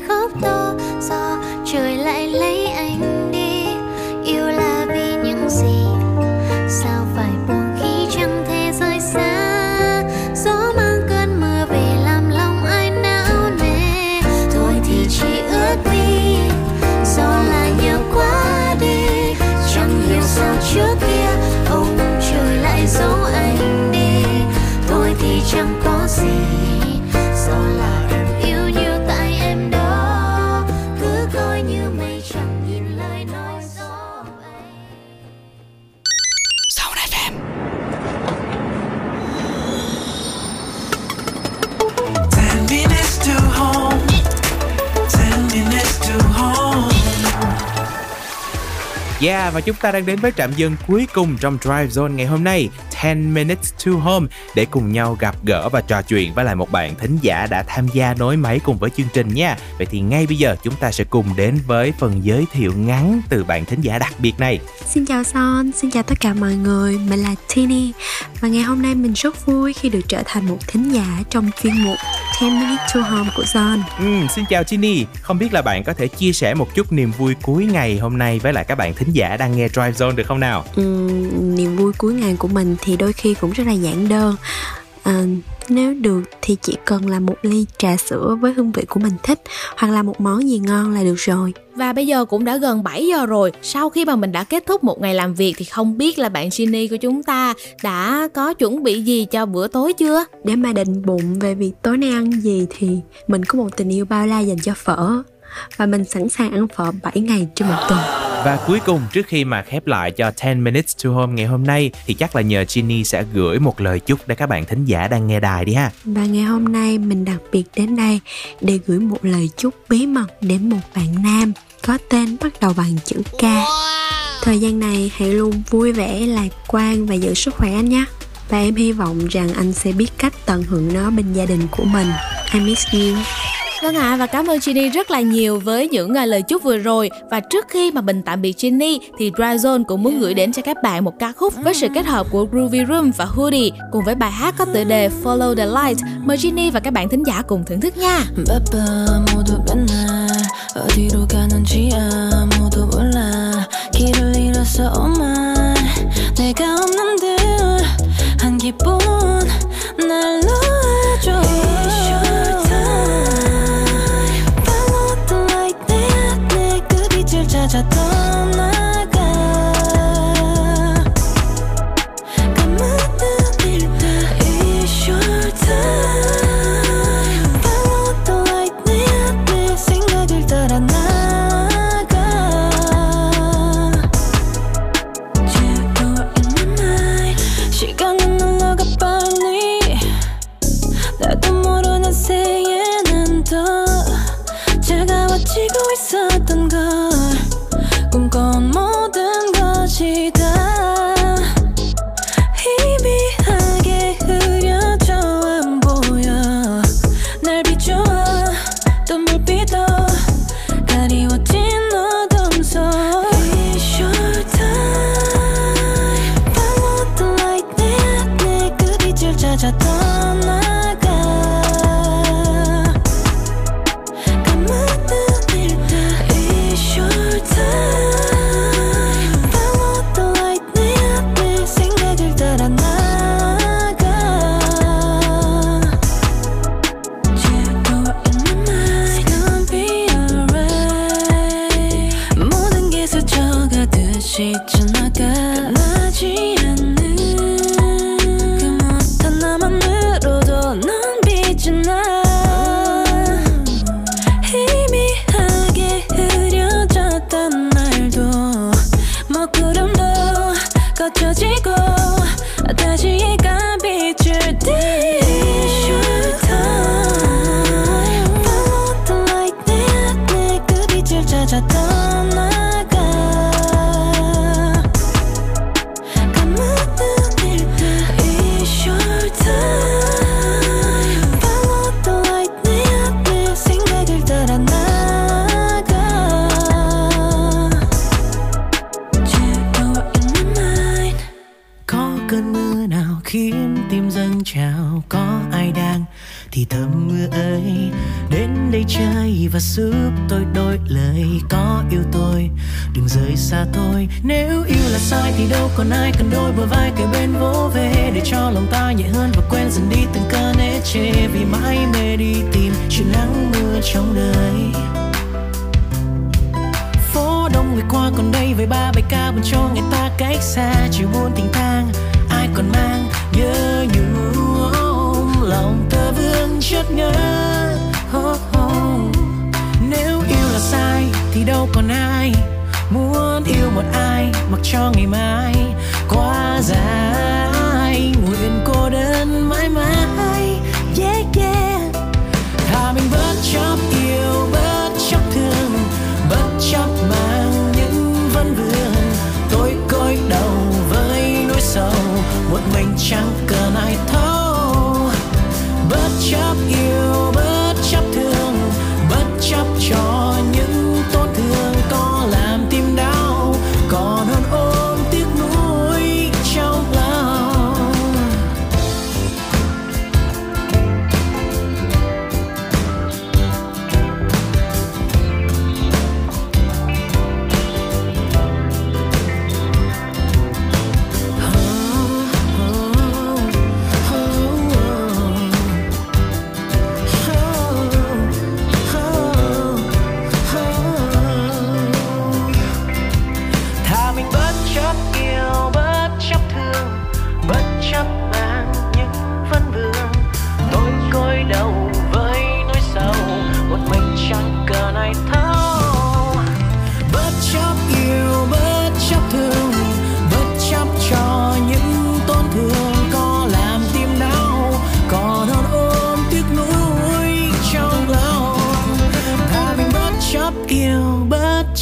Yeah, và chúng ta đang đến với trạm dừng cuối cùng trong Drive Zone ngày hôm nay 10 Minutes to Home để cùng nhau gặp gỡ và trò chuyện với lại một bạn thính giả đã tham gia nối máy cùng với chương trình nha. Vậy thì ngay bây giờ chúng ta sẽ cùng đến với phần giới thiệu ngắn từ bạn thính giả đặc biệt này. Xin chào Son, xin chào tất cả mọi người, mình là Tini Và ngày hôm nay mình rất vui khi được trở thành một thính giả trong chuyên mục 10 Minutes to Home của Son Ừ, xin chào Chini, không biết là bạn có thể chia sẻ một chút niềm vui cuối ngày hôm nay với lại các bạn thính giả đang nghe Drive Zone được không nào? Ừm, Niềm vui cuối ngày của mình thì đôi khi cũng rất là giản đơn à, Nếu được thì chỉ cần là một ly trà sữa với hương vị của mình thích Hoặc là một món gì ngon là được rồi Và bây giờ cũng đã gần 7 giờ rồi Sau khi mà mình đã kết thúc một ngày làm việc Thì không biết là bạn Shinny của chúng ta Đã có chuẩn bị gì cho bữa tối chưa? Để mà định bụng về việc tối nay ăn gì thì mình có một tình yêu bao la dành cho phở Và mình sẵn sàng ăn phở 7 ngày trên một tuần Và cuối cùng trước khi mà khép lại cho 10 Minutes to Home ngày hôm nay thì chắc là nhờ Ginny sẽ gửi một lời chúc để các bạn thính giả đang nghe đài đi ha. Và ngày hôm nay mình đặc biệt đến đây để gửi một lời chúc bí mật đến một bạn nam có tên bắt đầu bằng chữ K. Thời gian này hãy luôn vui vẻ, lạc quan và giữ sức khỏe anh nhé. Và em hy vọng rằng anh sẽ biết cách tận hưởng nó bên gia đình của mình. I miss you. Vâng ạ à, và cảm ơn Ginny rất là nhiều với những à, lời chúc vừa rồi. Và trước khi mà mình tạm biệt Ginny thì Dryzone cũng muốn gửi đến cho các bạn một ca khúc với sự kết hợp của Groovy Room và Hoodie cùng với bài hát có tựa đề Follow the Light. Mời Ginny và các bạn thính giả cùng thưởng thức nha. Oh 내가 없는 듯.한 기분 날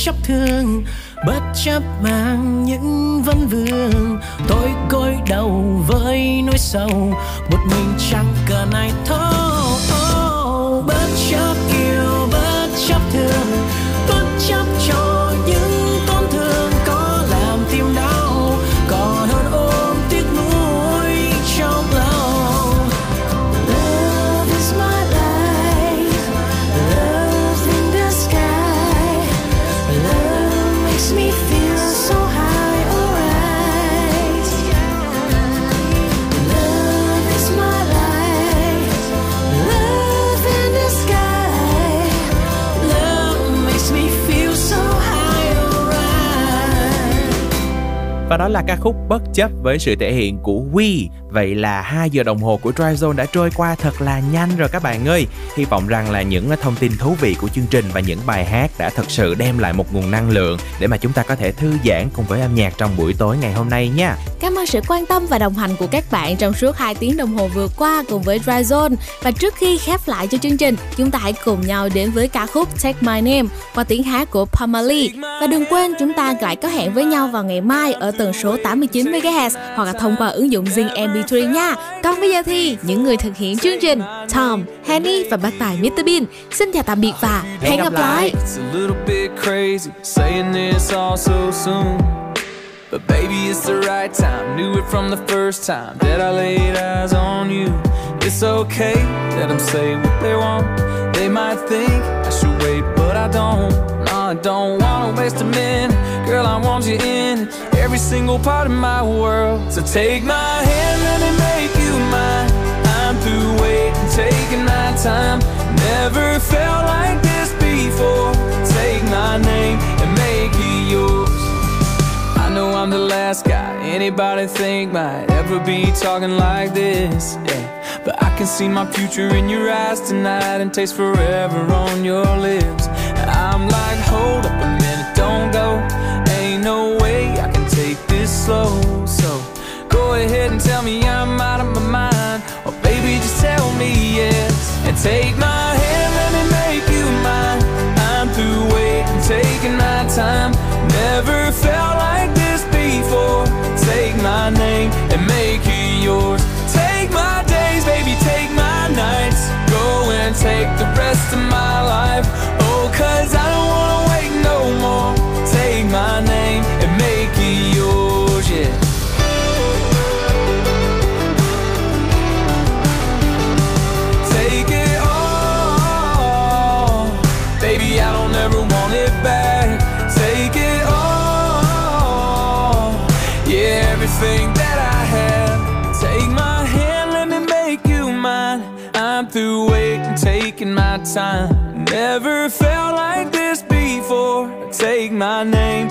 chấp thương bất chấp mang những vấn vương. Tôi gối đầu với nỗi sầu một mình chẳng cần ai thấu. Oh, bất chấp yêu bất chấp thương Và đó là ca khúc Bất chấp với sự thể hiện của We. Vậy là 2 giờ đồng hồ của Drive Zone đã trôi qua thật là nhanh rồi các bạn ơi. Hy vọng rằng là những thông tin thú vị của chương trình và những bài hát đã thật sự đem lại một nguồn năng lượng để mà chúng ta có thể thư giãn cùng với âm nhạc trong buổi tối ngày hôm nay nha. Cảm ơn sự quan tâm và đồng hành của các bạn trong suốt 2 tiếng đồng hồ vừa qua cùng với Dryzone Và trước khi khép lại cho chương trình, chúng ta hãy cùng nhau đến với ca khúc Take My Name qua tiếng hát của Pamali. Và đừng quên chúng ta lại có hẹn với nhau vào ngày mai ở tần số 89 MHz hoặc là thông qua ứng dụng Zing MP3 nha. Còn bây giờ thì những người thực hiện chương trình Tom, Henny và bác tài Mr Bean xin chào tạm biệt và hẹn gặp lại. But baby, it's the right time. Knew it from the first time that I laid eyes on you. It's okay that I'm saying what they want. They might think I should wait, but I don't. No, I don't wanna waste a minute. Girl, I want you in every single part of my world. So take my hand, let me make you mine. I'm through waiting, taking my time. Never felt like this before. Take my name and make it yours. I know I'm the last guy anybody think might ever be talking like this. Yeah. But I can see my future in your eyes tonight and taste forever on your lips. I'm like, hold up and tell me I'm out of my mind. Or baby, just tell me yes. And take my hand, let me make you mine. I'm through waiting, taking my time. Never felt like this before. Take my name and make it yours. Take my days, baby, take my nights. Go and take the rest of my life. Time. Never felt like this before. Take my name